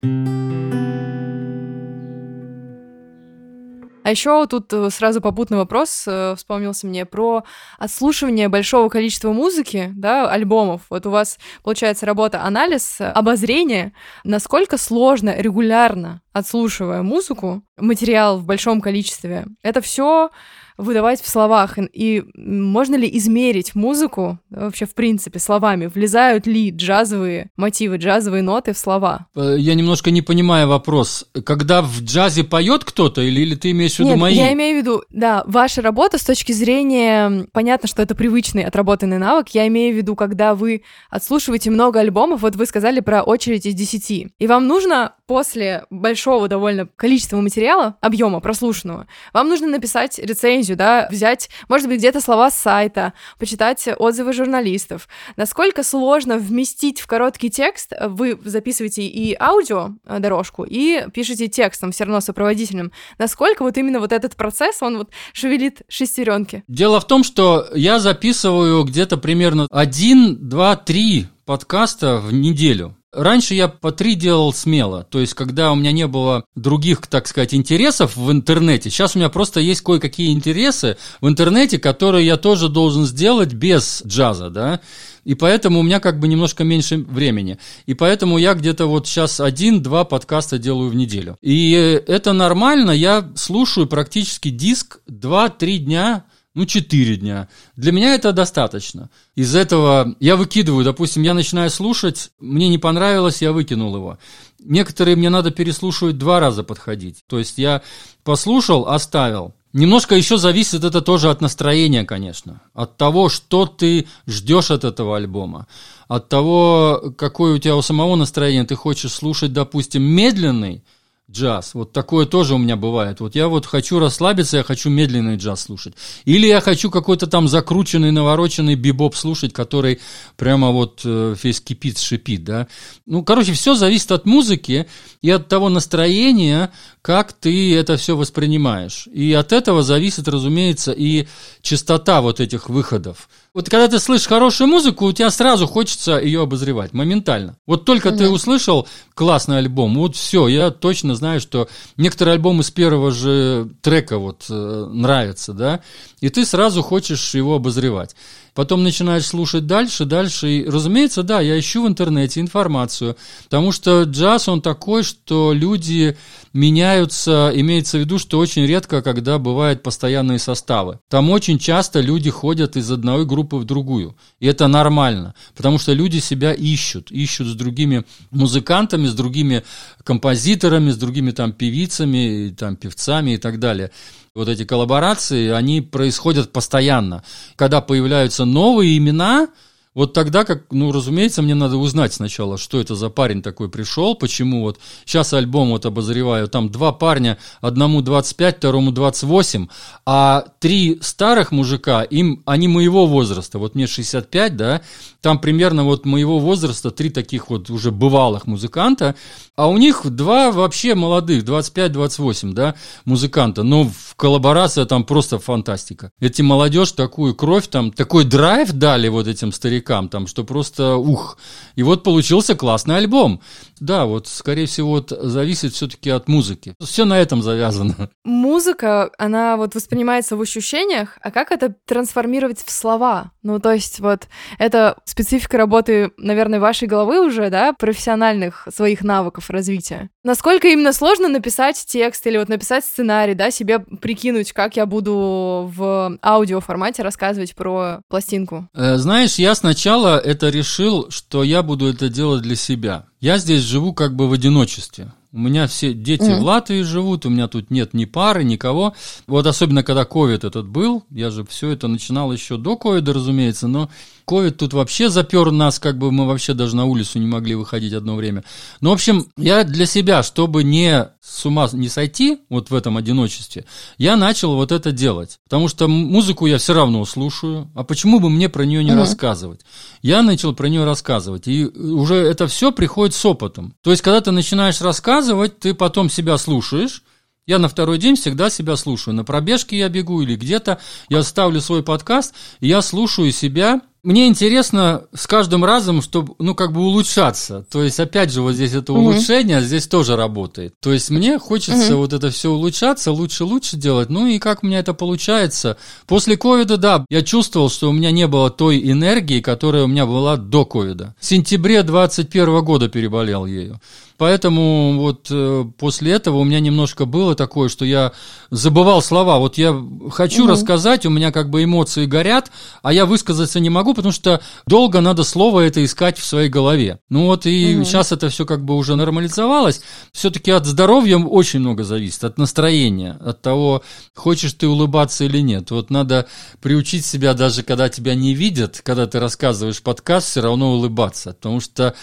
Speaker 2: А еще тут э, сразу попутный вопрос э, вспомнился мне про отслушивание большого количества музыки, да, альбомов. Вот у вас, получается, работа анализ, обозрение. Насколько сложно регулярно отслушивая музыку, материал в большом количестве, это все выдавать в словах? И можно ли измерить музыку вообще в принципе словами? Влезают ли джазовые мотивы, джазовые ноты в слова?
Speaker 1: Э, я немножко не понимаю вопрос. Когда в джазе поет кто-то или, или ты имеешь в виду
Speaker 2: Нет,
Speaker 1: мои?
Speaker 2: я имею в виду, да, ваша работа с точки зрения, понятно, что это привычный отработанный навык, я имею в виду, когда вы отслушиваете много альбомов, вот вы сказали про очередь из 10, и вам нужно после большого довольно количества материала, объема прослушанного, вам нужно написать рецензию, да, взять, может быть, где-то слова с сайта, почитать отзывы журналистов. Насколько сложно вместить в короткий текст, вы записываете и аудио э, дорожку, и пишете текстом все равно сопроводительным. Насколько вот именно вот этот процесс, он вот шевелит шестеренки?
Speaker 1: Дело в том, что я записываю где-то примерно один, два, три подкаста в неделю. Раньше я по три делал смело, то есть когда у меня не было других, так сказать, интересов в интернете, сейчас у меня просто есть кое-какие интересы в интернете, которые я тоже должен сделать без джаза, да, и поэтому у меня как бы немножко меньше времени. И поэтому я где-то вот сейчас один-два подкаста делаю в неделю. И это нормально, я слушаю практически диск 2-3 дня ну, 4 дня. Для меня это достаточно. Из этого я выкидываю, допустим, я начинаю слушать, мне не понравилось, я выкинул его. Некоторые мне надо переслушивать два раза подходить. То есть я послушал, оставил. Немножко еще зависит это тоже от настроения, конечно. От того, что ты ждешь от этого альбома. От того, какое у тебя у самого настроение. Ты хочешь слушать, допустим, медленный, джаз. Вот такое тоже у меня бывает. Вот я вот хочу расслабиться, я хочу медленный джаз слушать. Или я хочу какой-то там закрученный, навороченный бибоп слушать, который прямо вот э, весь кипит, шипит, да. Ну, короче, все зависит от музыки и от того настроения, как ты это все воспринимаешь. И от этого зависит, разумеется, и частота вот этих выходов. Вот когда ты слышишь хорошую музыку, у тебя сразу хочется ее обозревать, моментально. Вот только mm-hmm. ты услышал классный альбом, вот все, я точно знаю, что некоторые альбомы с первого же трека вот э, нравятся, да, и ты сразу хочешь его обозревать. Потом начинаешь слушать дальше, дальше. И, разумеется, да, я ищу в интернете информацию, потому что джаз, он такой, что люди меняются, имеется в виду, что очень редко, когда бывают постоянные составы. Там очень часто люди ходят из одной группы в другую. И это нормально, потому что люди себя ищут, ищут с другими музыкантами, с другими композиторами, с другими там певицами, там певцами и так далее. Вот эти коллаборации, они происходят постоянно. Когда появляются новые имена, вот тогда, как, ну, разумеется, мне надо узнать сначала, что это за парень такой пришел, почему вот сейчас альбом вот обозреваю, там два парня, одному 25, второму 28, а три старых мужика, им, они моего возраста, вот мне 65, да, там примерно вот моего возраста три таких вот уже бывалых музыканта, а у них два вообще молодых, 25-28, да, музыканта, но в коллаборация там просто фантастика. Эти молодежь такую кровь, там такой драйв дали вот этим старикам, там, что просто ух. И вот получился классный альбом. Да, вот, скорее всего, вот, зависит все-таки от музыки. Все на этом завязано.
Speaker 2: Музыка, она вот воспринимается в ощущениях, а как это трансформировать в слова? Ну, то есть вот это специфика работы, наверное, вашей головы уже, да, профессиональных своих навыков развития. Насколько именно сложно написать текст или вот написать сценарий, да, себе прикинуть, как я буду в аудиоформате рассказывать про пластинку?
Speaker 1: Э, знаешь, я сначала это решил, что я буду это делать для себя. Я здесь живу как бы в одиночестве. У меня все дети mm. в Латвии живут, у меня тут нет ни пары, никого. Вот особенно когда ковид этот был, я же все это начинал еще до ковида, разумеется, но ковид тут вообще запер нас, как бы мы вообще даже на улицу не могли выходить одно время. Ну, в общем, я для себя, чтобы не с ума не сойти вот в этом одиночестве, я начал вот это делать. Потому что музыку я все равно слушаю, а почему бы мне про нее не mm. рассказывать? Я начал про нее рассказывать, и уже это все приходит с опытом. То есть, когда ты начинаешь рассказывать, рассказывать, ты потом себя слушаешь. Я на второй день всегда себя слушаю. На пробежке я бегу или где-то. Я ставлю свой подкаст, и я слушаю себя Мне интересно с каждым разом, чтобы, ну, как бы улучшаться. То есть, опять же, вот здесь это улучшение, угу. здесь тоже работает. То есть, мне хочется угу. вот это все улучшаться, лучше, лучше делать. Ну, и как у меня это получается. После ковида, да, я чувствовал, что у меня не было той энергии, которая у меня была до ковида. В сентябре 21 года переболел ею. Поэтому вот э, после этого у меня немножко было такое, что я забывал слова. Вот я хочу угу. рассказать, у меня как бы эмоции горят, а я высказаться не могу, потому что долго надо слово это искать в своей голове. Ну вот и угу. сейчас это все как бы уже нормализовалось. Все-таки от здоровья очень много зависит, от настроения, от того, хочешь ты улыбаться или нет. Вот надо приучить себя даже, когда тебя не видят, когда ты рассказываешь подкаст, все равно улыбаться, потому что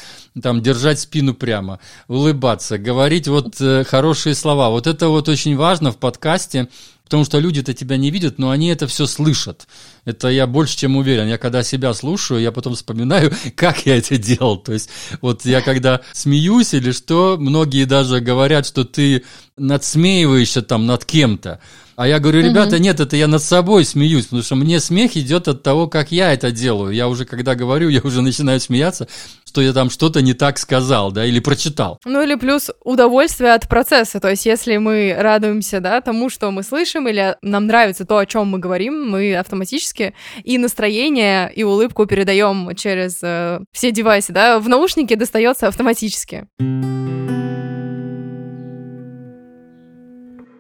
Speaker 1: там держать спину прямо улыбаться, говорить вот э, хорошие слова. Вот это вот очень важно в подкасте, потому что люди-то тебя не видят, но они это все слышат. Это я больше чем уверен. Я когда себя слушаю, я потом вспоминаю, [LAUGHS] как я это делал. То есть вот я когда смеюсь или что, многие даже говорят, что ты надсмеиваешься там над кем-то. А я говорю, ребята, угу. нет, это я над собой смеюсь, потому что мне смех идет от того, как я это делаю. Я уже, когда говорю, я уже начинаю смеяться, что я там что-то не так сказал, да, или прочитал.
Speaker 2: Ну или плюс удовольствие от процесса. То есть, если мы радуемся, да, тому, что мы слышим, или нам нравится то, о чем мы говорим, мы автоматически и настроение, и улыбку передаем через э, все девайсы, да, в наушнике достается автоматически.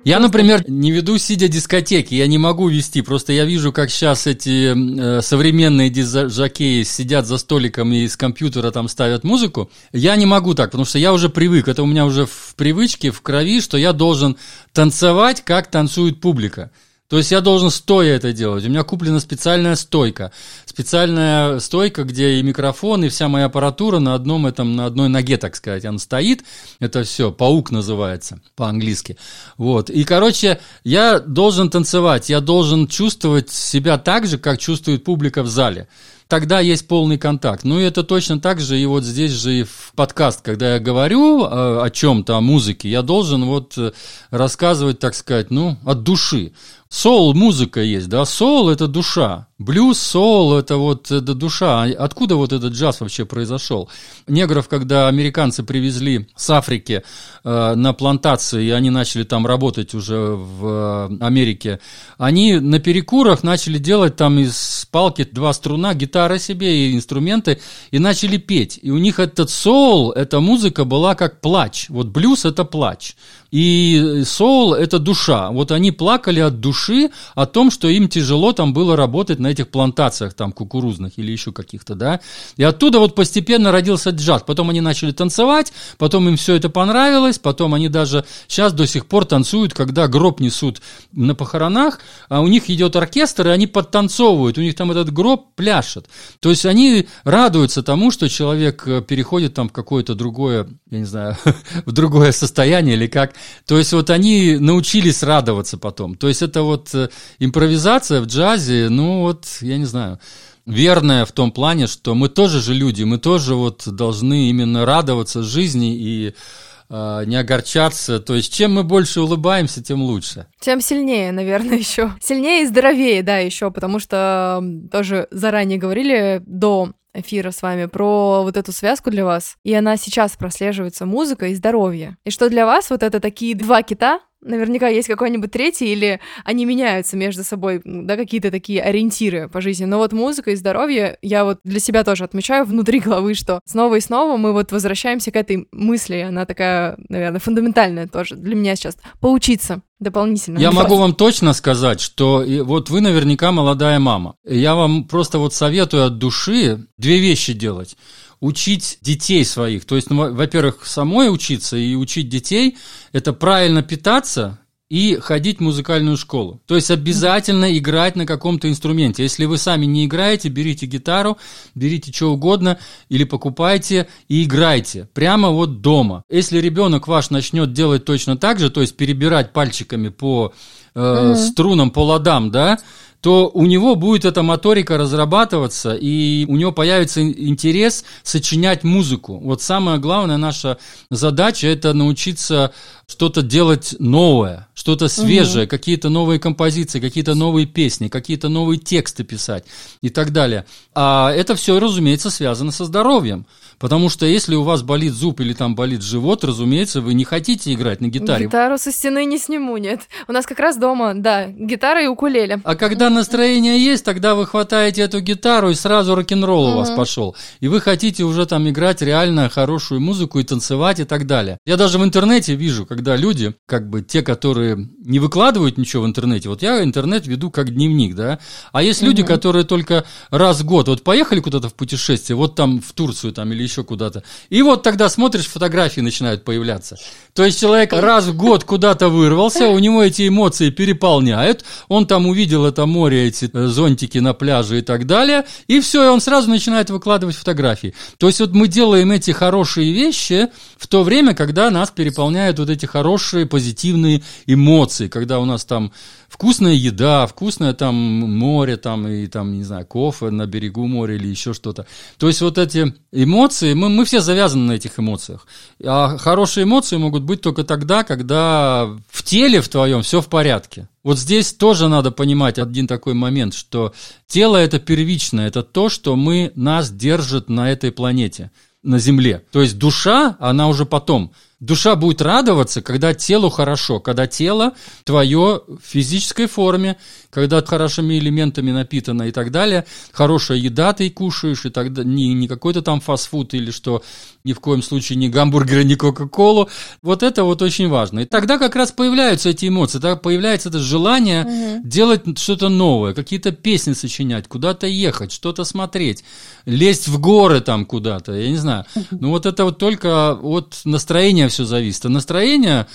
Speaker 1: Я, например, не веду сидя дискотеки, я не могу вести, просто я вижу, как сейчас эти э, современные дизжакеи сидят за столиком и с компьютера там ставят музыку. Я не могу так, потому что я уже привык, это у меня уже в привычке, в крови, что я должен танцевать, как танцует публика. То есть я должен стоя это делать. У меня куплена специальная стойка. Специальная стойка, где и микрофон, и вся моя аппаратура на одном этом, на одной ноге, так сказать. Она стоит. Это все, паук называется по-английски. Вот. И, короче, я должен танцевать. Я должен чувствовать себя так же, как чувствует публика в зале тогда есть полный контакт. Ну и это точно так же и вот здесь же и в подкаст, когда я говорю о, о чем-то, о музыке, я должен вот э, рассказывать, так сказать, ну, от души. Соул музыка есть, да, соул это душа, блюз, соул это вот это душа. Откуда вот этот джаз вообще произошел? Негров, когда американцы привезли с Африки э, на плантации, и они начали там работать уже в э, Америке, они на перекурах начали делать там из палки два струна, гитара себе и инструменты, и начали петь. И у них этот соул, эта музыка была как плач. Вот блюз это плач. И соул – это душа. Вот они плакали от души о том, что им тяжело там было работать на этих плантациях там кукурузных или еще каких-то, да. И оттуда вот постепенно родился джаз. Потом они начали танцевать, потом им все это понравилось, потом они даже сейчас до сих пор танцуют, когда гроб несут на похоронах, а у них идет оркестр, и они подтанцовывают, у них там этот гроб пляшет. То есть они радуются тому, что человек э, переходит там в какое-то другое, я не знаю, [LAUGHS] в другое состояние или как, то есть вот они научились радоваться потом. То есть это вот э, импровизация в джазе, ну вот, я не знаю, верная в том плане, что мы тоже же люди, мы тоже вот должны именно радоваться жизни и э, не огорчаться. То есть, чем мы больше улыбаемся, тем лучше.
Speaker 2: Тем сильнее, наверное, еще. Сильнее и здоровее, да, еще, потому что тоже заранее говорили до эфира с вами про вот эту связку для вас, и она сейчас прослеживается музыка и здоровье. И что для вас вот это такие два кита, Наверняка есть какой-нибудь третий, или они меняются между собой, да, какие-то такие ориентиры по жизни. Но вот музыка и здоровье, я вот для себя тоже отмечаю внутри головы, что снова и снова мы вот возвращаемся к этой мысли. Она такая, наверное, фундаментальная тоже для меня сейчас. Поучиться дополнительно.
Speaker 1: Я могу вам точно сказать, что вот вы наверняка молодая мама. Я вам просто вот советую от души две вещи делать учить детей своих. То есть, ну, во-первых, самой учиться и учить детей – это правильно питаться, и ходить в музыкальную школу. То есть обязательно играть на каком-то инструменте. Если вы сами не играете, берите гитару, берите что угодно или покупайте и играйте прямо вот дома. Если ребенок ваш начнет делать точно так же, то есть перебирать пальчиками по э, угу. струнам, по ладам, да, то у него будет эта моторика разрабатываться, и у него появится интерес сочинять музыку. Вот самая главная наша задача – это научиться что-то делать новое, что-то свежее, угу. какие-то новые композиции, какие-то новые песни, какие-то новые тексты писать и так далее. А это все, разумеется, связано со здоровьем. Потому что если у вас болит зуб или там болит живот, разумеется, вы не хотите играть на гитаре.
Speaker 2: Гитару со стены не сниму, нет. У нас как раз дома, да, гитара и укулеле.
Speaker 1: А когда настроение есть, тогда вы хватаете эту гитару и сразу рок-н-ролл у вас пошел. И вы хотите уже там играть реально хорошую музыку и танцевать и так далее. Я даже в интернете вижу, когда люди, как бы те, которые не выкладывают ничего в интернете, вот я интернет веду как дневник, да, а есть люди, которые только раз в год, вот поехали куда-то в путешествие, вот там в Турцию там или еще куда-то. И вот тогда смотришь, фотографии начинают появляться. То есть человек раз в год куда-то вырвался, у него эти эмоции переполняют, он там увидел это море, эти э, зонтики на пляже и так далее, и все, и он сразу начинает выкладывать фотографии. То есть вот мы делаем эти хорошие вещи в то время, когда нас переполняют вот эти хорошие позитивные эмоции, когда у нас там вкусная еда, вкусное там море, там и там, не знаю, кофе на берегу моря или еще что-то. То есть вот эти эмоции, мы, мы все завязаны на этих эмоциях. А хорошие эмоции могут быть только тогда, когда в теле в твоем все в порядке. Вот здесь тоже надо понимать один такой момент, что тело это первичное, это то, что мы, нас держит на этой планете, на Земле. То есть душа, она уже потом. Душа будет радоваться, когда телу хорошо, когда тело твое в физической форме, когда хорошими элементами напитано и так далее, хорошая еда ты кушаешь, и тогда не, не какой-то там фастфуд или что, ни в коем случае не гамбургеры, не кока-колу. Вот это вот очень важно. И тогда как раз появляются эти эмоции, тогда появляется это желание угу. делать что-то новое, какие-то песни сочинять, куда-то ехать, что-то смотреть, лезть в горы там куда-то, я не знаю. [LAUGHS] Ну вот это вот только от настроения все зависит. А настроение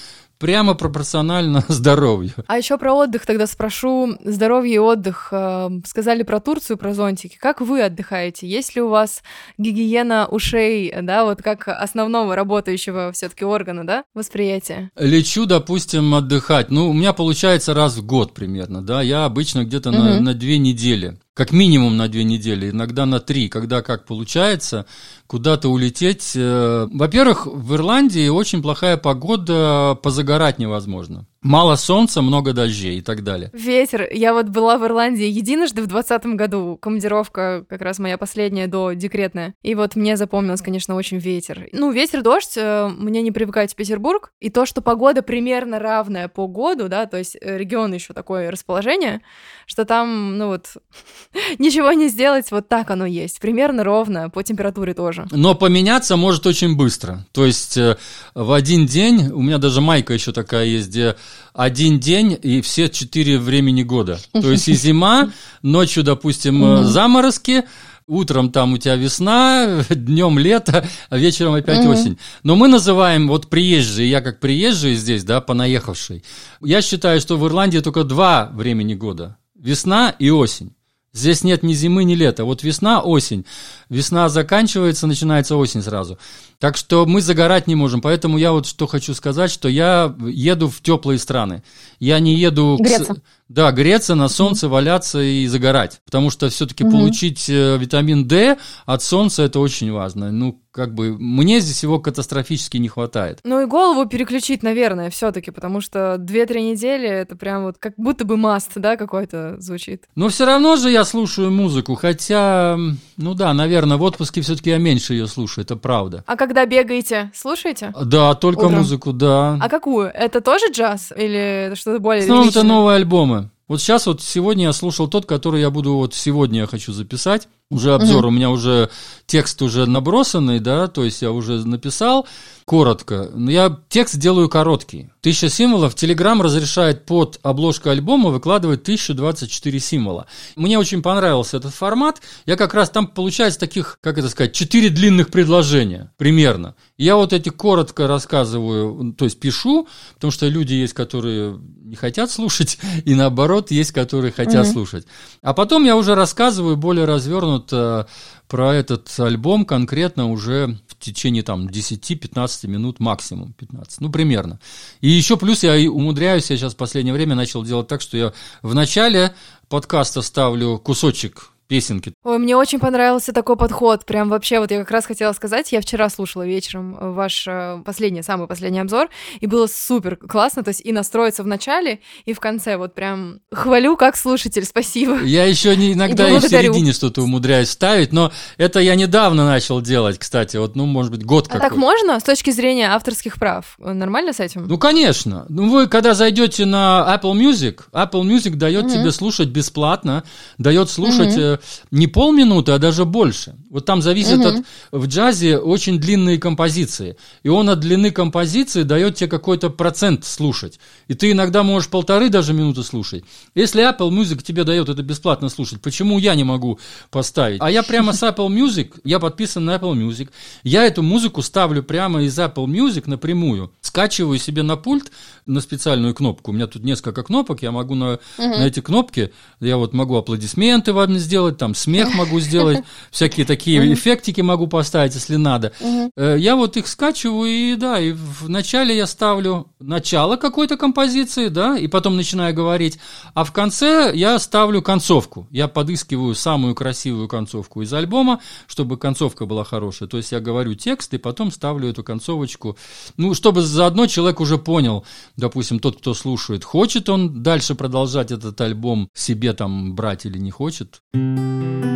Speaker 1: прямо пропорционально [LAUGHS] здоровью.
Speaker 2: А еще про отдых тогда спрошу. Здоровье и отдых. Э, сказали про Турцию, про зонтики. Как вы отдыхаете? Есть ли у вас гигиена ушей, да, вот как основного работающего все-таки органа, да, восприятия?
Speaker 1: Лечу, допустим, отдыхать. Ну, у меня получается раз в год примерно, да. Я обычно где-то угу. на, на две недели как минимум на две недели, иногда на три, когда как получается, куда-то улететь. Э, во-первых, в Ирландии очень плохая погода, позагорать невозможно. Мало солнца, много дождей и так далее.
Speaker 2: Ветер. Я вот была в Ирландии единожды в двадцатом году. Командировка как раз моя последняя до декретная. И вот мне запомнилось, конечно, очень ветер. Ну, ветер, дождь, э, мне не привыкать в Петербург. И то, что погода примерно равная по году, да, то есть э, регион еще такое расположение, что там, ну вот, [LAUGHS] ничего не сделать, вот так оно есть. Примерно ровно, по температуре тоже.
Speaker 1: Но поменяться может очень быстро. То есть э, в один день, у меня даже майка еще такая есть, где один день и все четыре времени года. То есть и зима, [LAUGHS] ночью, допустим, заморозки, утром там у тебя весна, [LAUGHS] днем лето, а вечером опять угу. осень. Но мы называем вот приезжие, я как приезжий здесь, да, понаехавший. Я считаю, что в Ирландии только два времени года. Весна и осень. Здесь нет ни зимы, ни лета. Вот весна, осень. Весна заканчивается, начинается осень сразу. Так что мы загорать не можем. Поэтому я вот что хочу сказать, что я еду в теплые страны. Я не еду...
Speaker 2: Греться. К...
Speaker 1: Да, греться на солнце, валяться и загорать. Потому что все-таки угу. получить э, витамин D от солнца это очень важно. Ну, как бы мне здесь его катастрофически не хватает.
Speaker 2: Ну и голову переключить, наверное, все-таки, потому что 2-3 недели это прям вот как будто бы маст, да, какой-то звучит.
Speaker 1: Но все равно же я слушаю музыку, хотя, ну да, наверное, в отпуске все-таки я меньше ее слушаю, это правда.
Speaker 2: А когда бегаете, слушаете?
Speaker 1: Да, только Утром. музыку, да.
Speaker 2: А какую? Это тоже джаз или что-то более? В
Speaker 1: основном это новые альбомы. Вот сейчас вот сегодня я слушал тот, который я буду вот сегодня я хочу записать. Уже обзор, угу. у меня уже текст уже набросанный, да, то есть я уже написал коротко. Но я текст делаю короткий. Тысяча символов. Телеграм разрешает под обложкой альбома выкладывать 1024 символа. Мне очень понравился этот формат. Я как раз там получается таких, как это сказать, четыре длинных предложения примерно. Я вот эти коротко рассказываю, то есть пишу, потому что люди есть, которые не хотят слушать, [LAUGHS] и наоборот, есть, которые хотят mm-hmm. слушать. А потом я уже рассказываю более развернуто рассказывал э, про этот альбом конкретно уже в течение там 10-15 минут максимум, 15, ну примерно. И еще плюс я умудряюсь, я сейчас в последнее время начал делать так, что я в начале подкаста ставлю кусочек песенки.
Speaker 2: Ой, мне очень понравился такой подход. Прям вообще, вот я как раз хотела сказать, я вчера слушала вечером э, ваш э, последний, самый последний обзор, и было супер классно, то есть и настроиться в начале, и в конце. Вот прям хвалю как слушатель, спасибо.
Speaker 1: Я еще не, иногда и, и в середине что-то умудряюсь ставить, но это я недавно начал делать, кстати, вот, ну, может быть, год
Speaker 2: а так можно с точки зрения авторских прав? Нормально с этим?
Speaker 1: Ну, конечно. Ну, вы, когда зайдете на Apple Music, Apple Music дает mm-hmm. тебе слушать бесплатно, дает слушать mm-hmm не полминуты, а даже больше. Вот там зависит угу. от... В джазе очень длинные композиции. И он от длины композиции дает тебе какой-то процент слушать. И ты иногда можешь полторы даже минуты слушать. Если Apple Music тебе дает это бесплатно слушать, почему я не могу поставить? А я прямо с Apple Music, я подписан на Apple Music, я эту музыку ставлю прямо из Apple Music напрямую, скачиваю себе на пульт на специальную кнопку. У меня тут несколько кнопок, я могу на, угу. на эти кнопки, я вот могу аплодисменты вам сделать, там смех могу сделать, [LAUGHS] всякие такие эффектики могу поставить, если надо. Я вот их скачиваю, и да, и вначале я ставлю начало какой-то композиции, да, и потом начинаю говорить, а в конце я ставлю концовку. Я подыскиваю самую красивую концовку из альбома, чтобы концовка была хорошая. То есть я говорю текст, и потом ставлю эту концовочку, ну, чтобы заодно человек уже понял, допустим, тот, кто слушает, хочет он дальше продолжать этот альбом себе там брать или не хочет. Música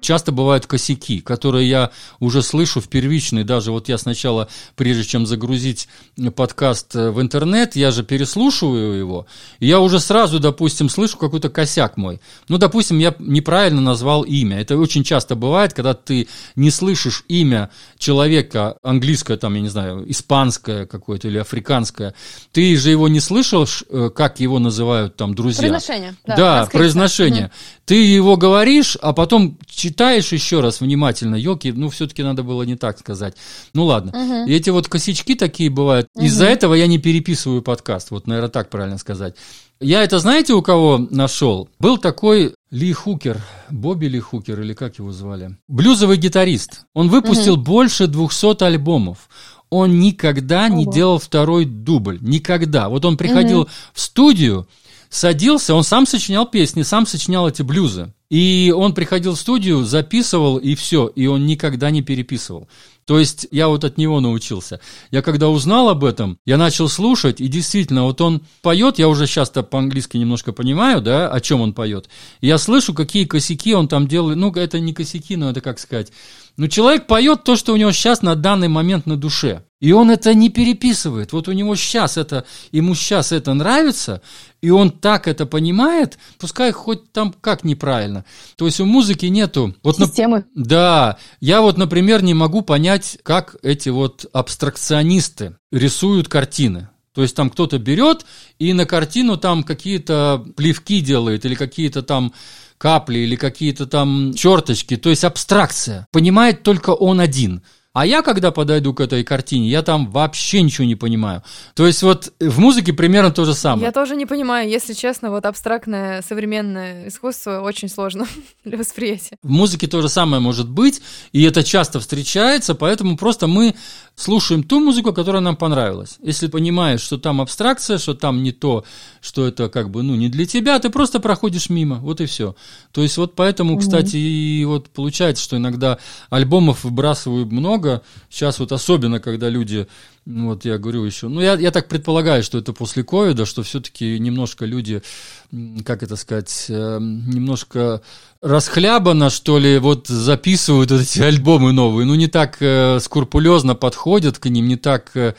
Speaker 1: часто бывают косяки, которые я уже слышу в первичной, даже вот я сначала, прежде чем загрузить подкаст э, в интернет, я же переслушиваю его, и я уже сразу, допустим, слышу какой-то косяк мой. Ну, допустим, я неправильно назвал имя. Это очень часто бывает, когда ты не слышишь имя человека, английское, там, я не знаю, испанское какое-то или африканское, ты же его не слышал, э, как его называют там друзья.
Speaker 2: Произношение.
Speaker 1: Да, да произношение. Угу. Ты его говоришь, а потом читаешь еще раз внимательно, елки, ну, все-таки надо было не так сказать. Ну, ладно. Угу. И эти вот косячки такие бывают. Угу. Из-за этого я не переписываю подкаст. Вот, наверное, так правильно сказать. Я это знаете, у кого нашел? Был такой ли Хукер, Бобби Ли Хукер, или как его звали? Блюзовый гитарист. Он выпустил угу. больше 200 альбомов он никогда Ого. не делал второй дубль. Никогда. Вот он приходил угу. в студию, садился, он сам сочинял песни, сам сочинял эти блюзы. И он приходил в студию, записывал, и все, и он никогда не переписывал. То есть я вот от него научился. Я когда узнал об этом, я начал слушать, и действительно, вот он поет, я уже сейчас-то по-английски немножко понимаю, да, о чем он поет. я слышу, какие косяки он там делает. Ну, это не косяки, но это как сказать. Ну, человек поет то, что у него сейчас на данный момент на душе. И он это не переписывает. Вот у него сейчас это, ему сейчас это нравится, и он так это понимает, пускай хоть там как неправильно. То есть у музыки нету...
Speaker 2: Вот, Системы.
Speaker 1: Да. Я вот, например, не могу понять, как эти вот абстракционисты рисуют картины. То есть там кто-то берет и на картину там какие-то плевки делает или какие-то там капли или какие-то там черточки. То есть абстракция. Понимает только он один. А я, когда подойду к этой картине, я там вообще ничего не понимаю. То есть вот в музыке примерно то же самое.
Speaker 2: Я тоже не понимаю, если честно, вот абстрактное современное искусство очень сложно [LAUGHS] для восприятия.
Speaker 1: В музыке то же самое может быть, и это часто встречается, поэтому просто мы слушаем ту музыку, которая нам понравилась. Если понимаешь, что там абстракция, что там не то, что это как бы, ну, не для тебя, ты просто проходишь мимо, вот и все. То есть вот поэтому, кстати, и вот получается, что иногда альбомов выбрасывают много, много. Сейчас вот особенно, когда люди, ну, вот я говорю еще, ну я, я так предполагаю, что это после ковида, что все-таки немножко люди, как это сказать, э, немножко расхлябано, что ли, вот записывают вот эти [LAUGHS] альбомы новые, ну не так э, скрупулезно подходят к ним, не так э,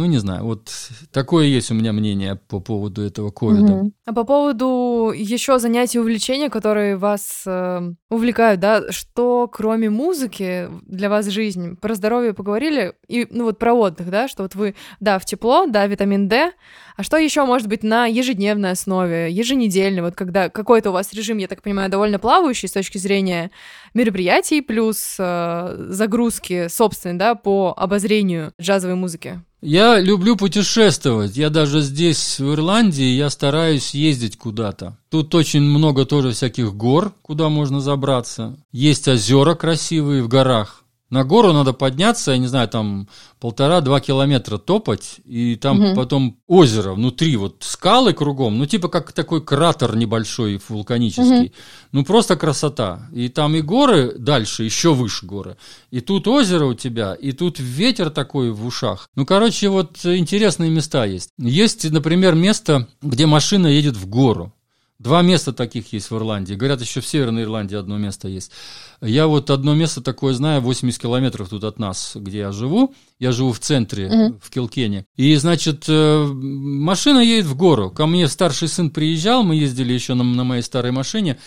Speaker 1: ну, не знаю, вот такое есть у меня мнение по поводу этого ковида. Угу.
Speaker 2: А по поводу еще занятий и увлечения, которые вас э, увлекают, да, что кроме музыки для вас жизнь? Про здоровье поговорили, и, ну, вот про отдых, да, что вот вы, да, в тепло, да, витамин D, а что еще может быть на ежедневной основе, еженедельно, вот когда какой-то у вас режим, я так понимаю, довольно плавающий с точки зрения мероприятий, плюс э, загрузки собственной, да, по обозрению джазовой музыки?
Speaker 1: Я люблю путешествовать. Я даже здесь, в Ирландии, я стараюсь ездить куда-то. Тут очень много тоже всяких гор, куда можно забраться. Есть озера красивые в горах. На гору надо подняться, я не знаю, там полтора-два километра топать, и там угу. потом озеро внутри, вот скалы кругом, ну типа как такой кратер небольшой вулканический. Угу. Ну просто красота. И там и горы дальше, еще выше горы. И тут озеро у тебя, и тут ветер такой в ушах. Ну, короче, вот интересные места есть. Есть, например, место, где машина едет в гору. Два места таких есть в Ирландии. Говорят, еще в Северной Ирландии одно место есть. Я вот одно место такое знаю, 80 километров тут от нас, где я живу. Я живу в центре, uh-huh. в Килкене. И, значит, э, машина едет в гору. Ко мне старший сын приезжал, мы ездили еще на, на моей старой машине.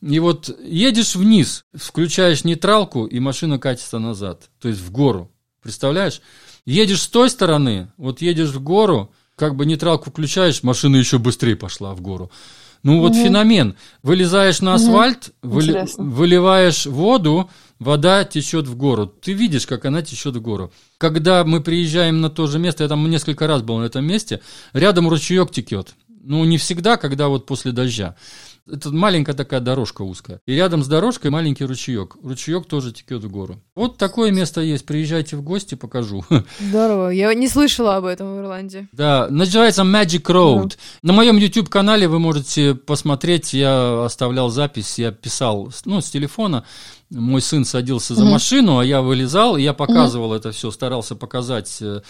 Speaker 1: И вот едешь вниз, включаешь нейтралку, и машина катится назад. То есть в гору. Представляешь? Едешь с той стороны, вот едешь в гору, как бы нейтралку включаешь, машина еще быстрее пошла в гору. Ну вот угу. феномен. Вылезаешь на асфальт, угу. выли, выливаешь воду, вода течет в гору. Ты видишь, как она течет в гору. Когда мы приезжаем на то же место, я там несколько раз был на этом месте, рядом ручеек текет. Ну, не всегда, когда вот после дождя. Это маленькая такая дорожка узкая. И рядом с дорожкой маленький ручеек. Ручеек тоже текет в гору. Вот такое место есть. Приезжайте в гости, покажу. [LAUGHS]
Speaker 2: Здорово. Я не слышала об этом в Ирландии.
Speaker 1: Да, называется Magic Road. Да. На моем YouTube-канале вы можете посмотреть. Я оставлял запись, я писал ну, с телефона мой сын садился за машину, а я вылезал, и я показывал это все, старался показать, э,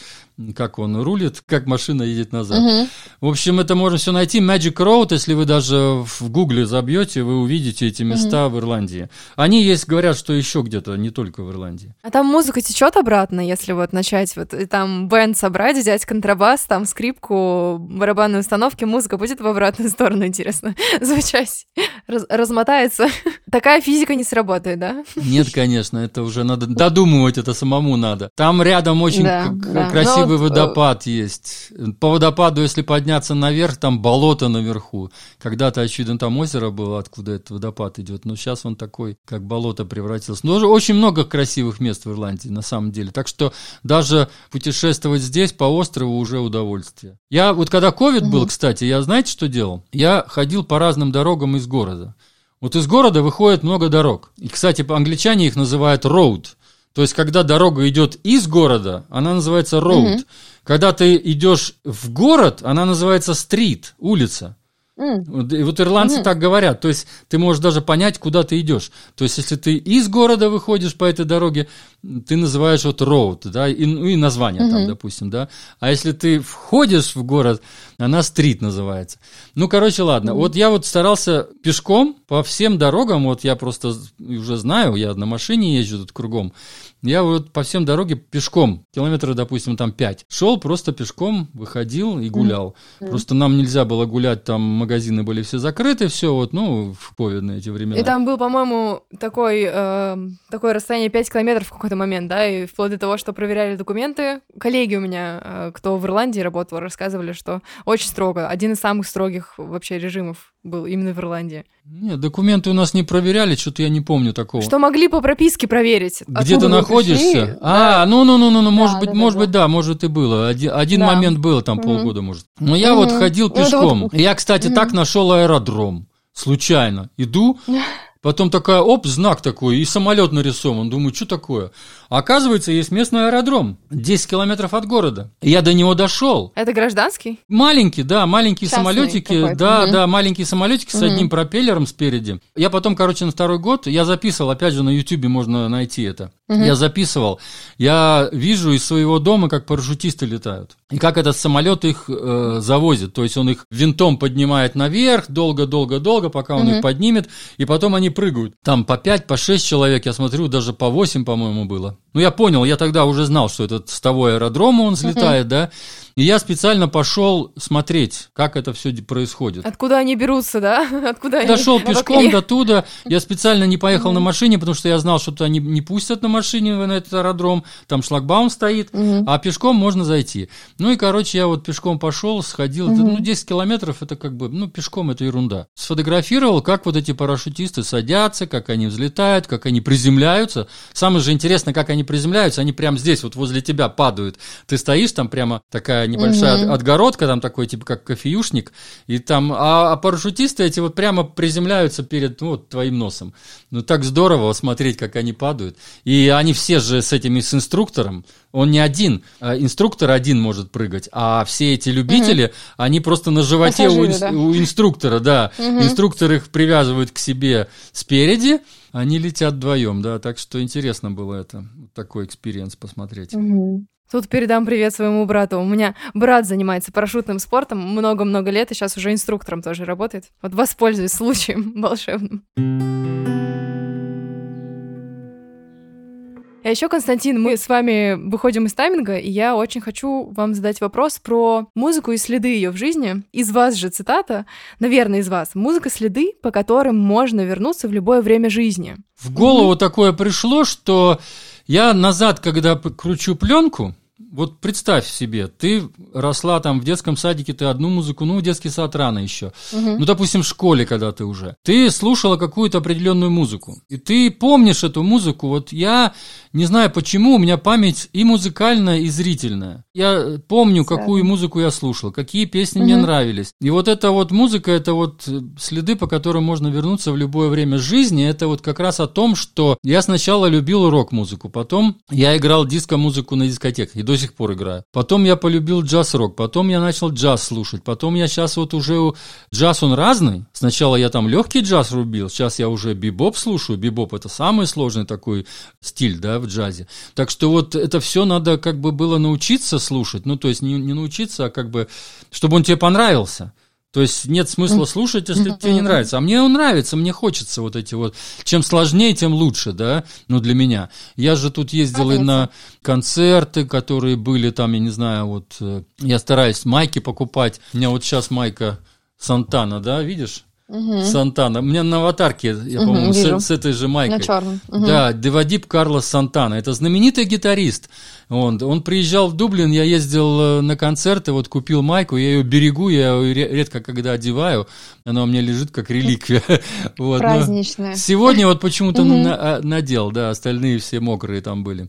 Speaker 1: как он рулит, как машина едет назад. В общем, это можно все найти. Magic Road, если вы даже в гугле забьете, вы увидите эти места в Ирландии. Они есть, говорят, что еще где-то, не только в Ирландии.
Speaker 2: А там музыка течет обратно, если вот начать вот и там бенд собрать, взять контрабас, там скрипку, барабанные установки, музыка будет в обратную сторону, интересно, [LAUGHS] звучать, раз размотается. [LAUGHS] Такая физика не сработает, да?
Speaker 1: Нет, конечно, это уже надо додумывать, это самому надо. Там рядом очень да, да. Красивый э, водопад есть. По водопаду, если подняться наверх, там болото наверху. Когда-то, очевидно, там озеро было, откуда этот водопад идет, но сейчас он такой, как болото превратился. Но очень много красивых мест в Ирландии, на самом деле. Так что даже путешествовать здесь по острову уже удовольствие. Я вот когда ковид был, кстати, я знаете, что делал? Я ходил по разным дорогам из города. Вот из города выходит много дорог. И, кстати, англичане их называют road. То есть, когда дорога идет из города, она называется road. Угу. Когда ты идешь в город, она называется street, улица. Mm. И вот ирландцы mm. так говорят. То есть ты можешь даже понять, куда ты идешь. То есть если ты из города выходишь по этой дороге, ты называешь вот road, да, и, ну, и название mm-hmm. там, допустим, да. А если ты входишь в город, она стрит называется. Ну, короче, ладно. Mm-hmm. Вот я вот старался пешком по всем дорогам, вот я просто уже знаю, я на машине езжу тут кругом. Я вот по всем дороге пешком, километры, допустим, там 5, шел просто пешком, выходил и гулял. Mm-hmm. Просто нам нельзя было гулять, там магазины были все закрыты, все вот, ну, в ковидные эти времена.
Speaker 2: И там был, по-моему, такой, э, такое расстояние 5 километров в какой-то момент, да, и вплоть до того, что проверяли документы. Коллеги у меня, э, кто в Ирландии работал, рассказывали, что очень строго, один из самых строгих вообще режимов был именно в Ирландии.
Speaker 1: Нет, документы у нас не проверяли, что-то я не помню такого.
Speaker 2: Что могли по прописке проверить.
Speaker 1: Где ты находишься? А, ну, ну, ну, ну, ну, может быть, может быть, да, может и было. Один, момент было там полгода, может. Но я вот ходил ну, пешком. Я, кстати, так нашел аэродром. Случайно. Иду, [LAUGHS] Потом такая, оп, знак такой, и самолет нарисован. Думаю, что такое? Оказывается, есть местный аэродром, 10 километров от города. Я до него дошел.
Speaker 2: Это гражданский?
Speaker 1: Маленький, да, маленькие Частный самолетики. Да, угу. да, маленькие самолетики угу. с одним пропеллером спереди. Я потом, короче, на второй год, я записывал, опять же, на Ютубе можно найти это. Угу. Я записывал. Я вижу из своего дома, как парашютисты летают. И как этот самолет их э, завозит. То есть он их винтом поднимает наверх, долго-долго-долго, пока он угу. их поднимет, и потом они прыгают. Там по 5, по 6 человек, я смотрю, даже по 8, по-моему, было. Ну, я понял, я тогда уже знал, что этот с того аэродрома он взлетает, uh-huh. да. И я специально пошел смотреть, как это все происходит.
Speaker 2: Откуда они берутся, да? [LAUGHS] Откуда
Speaker 1: Дошел они... пешком до туда. Я специально не поехал uh-huh. на машине, потому что я знал, что они не пустят на машине на этот аэродром. Там шлагбаум стоит, uh-huh. а пешком можно зайти. Ну и, короче, я вот пешком пошел, сходил. Uh-huh. Это, ну, 10 километров, это как бы, ну, пешком это ерунда. Сфотографировал, как вот эти парашютисты садятся, как они взлетают, как они приземляются. Самое же интересное, как они они приземляются, они прямо здесь, вот возле тебя падают. Ты стоишь, там прямо такая небольшая угу. отгородка, там такой, типа, как кофеюшник, и там, а, а парашютисты эти вот прямо приземляются перед, ну, вот, твоим носом. Ну, так здорово смотреть, как они падают. И они все же с этими, с инструктором, он не один, а инструктор один может прыгать, а все эти любители, угу. они просто на животе у, да. у инструктора, да. Угу. Инструктор их привязывает к себе спереди, они летят вдвоем, да, так что интересно было это, такой experience посмотреть.
Speaker 2: Угу. Тут передам привет своему брату. У меня брат занимается парашютным спортом много-много лет, и сейчас уже инструктором тоже работает. Вот воспользуюсь случаем [LAUGHS] волшебным. А еще, Константин, мы с вами выходим из тайминга, и я очень хочу вам задать вопрос про музыку и следы ее в жизни. Из вас же цитата, наверное, из вас. Музыка следы, по которым можно вернуться в любое время жизни.
Speaker 1: В голову mm-hmm. такое пришло, что я назад, когда кручу пленку, вот представь себе, ты росла там в детском садике, ты одну музыку, ну, детский сад рано еще. Угу. Ну, допустим, в школе, когда ты уже. Ты слушала какую-то определенную музыку. И ты помнишь эту музыку. Вот я не знаю почему, у меня память и музыкальная, и зрительная. Я помню, какую музыку я слушал, какие песни угу. мне нравились. И вот эта вот музыка, это вот следы, по которым можно вернуться в любое время жизни. Это вот как раз о том, что я сначала любил рок-музыку, потом я играл диско-музыку на дискотеках. И до сих пор играю. Потом я полюбил джаз-рок, потом я начал джаз слушать, потом я сейчас вот уже... Джаз он разный. Сначала я там легкий джаз рубил, сейчас я уже бибоп слушаю. Бибоп это самый сложный такой стиль, да, в джазе. Так что вот это все надо как бы было научиться слушать. Ну, то есть не, не научиться, а как бы, чтобы он тебе понравился. То есть нет смысла слушать, если тебе не нравится. А мне он нравится, мне хочется вот эти вот. Чем сложнее, тем лучше, да, ну для меня. Я же тут ездил и на концерты, которые были там, я не знаю, вот э, я стараюсь майки покупать. У меня вот сейчас майка Сантана, да, видишь? Угу. Сантана. У меня на аватарке, я, угу, по-моему, с, с этой же майкой. На черном. Угу. Да, Девадип Карлос Сантана. Это знаменитый гитарист. Он, он приезжал в Дублин, я ездил э, на концерты, вот купил майку, я ее берегу, я ее редко когда одеваю, она у меня лежит как реликвия. [LAUGHS] вот,
Speaker 2: Праздничная.
Speaker 1: Сегодня вот почему-то а, надел, да, остальные все мокрые там были.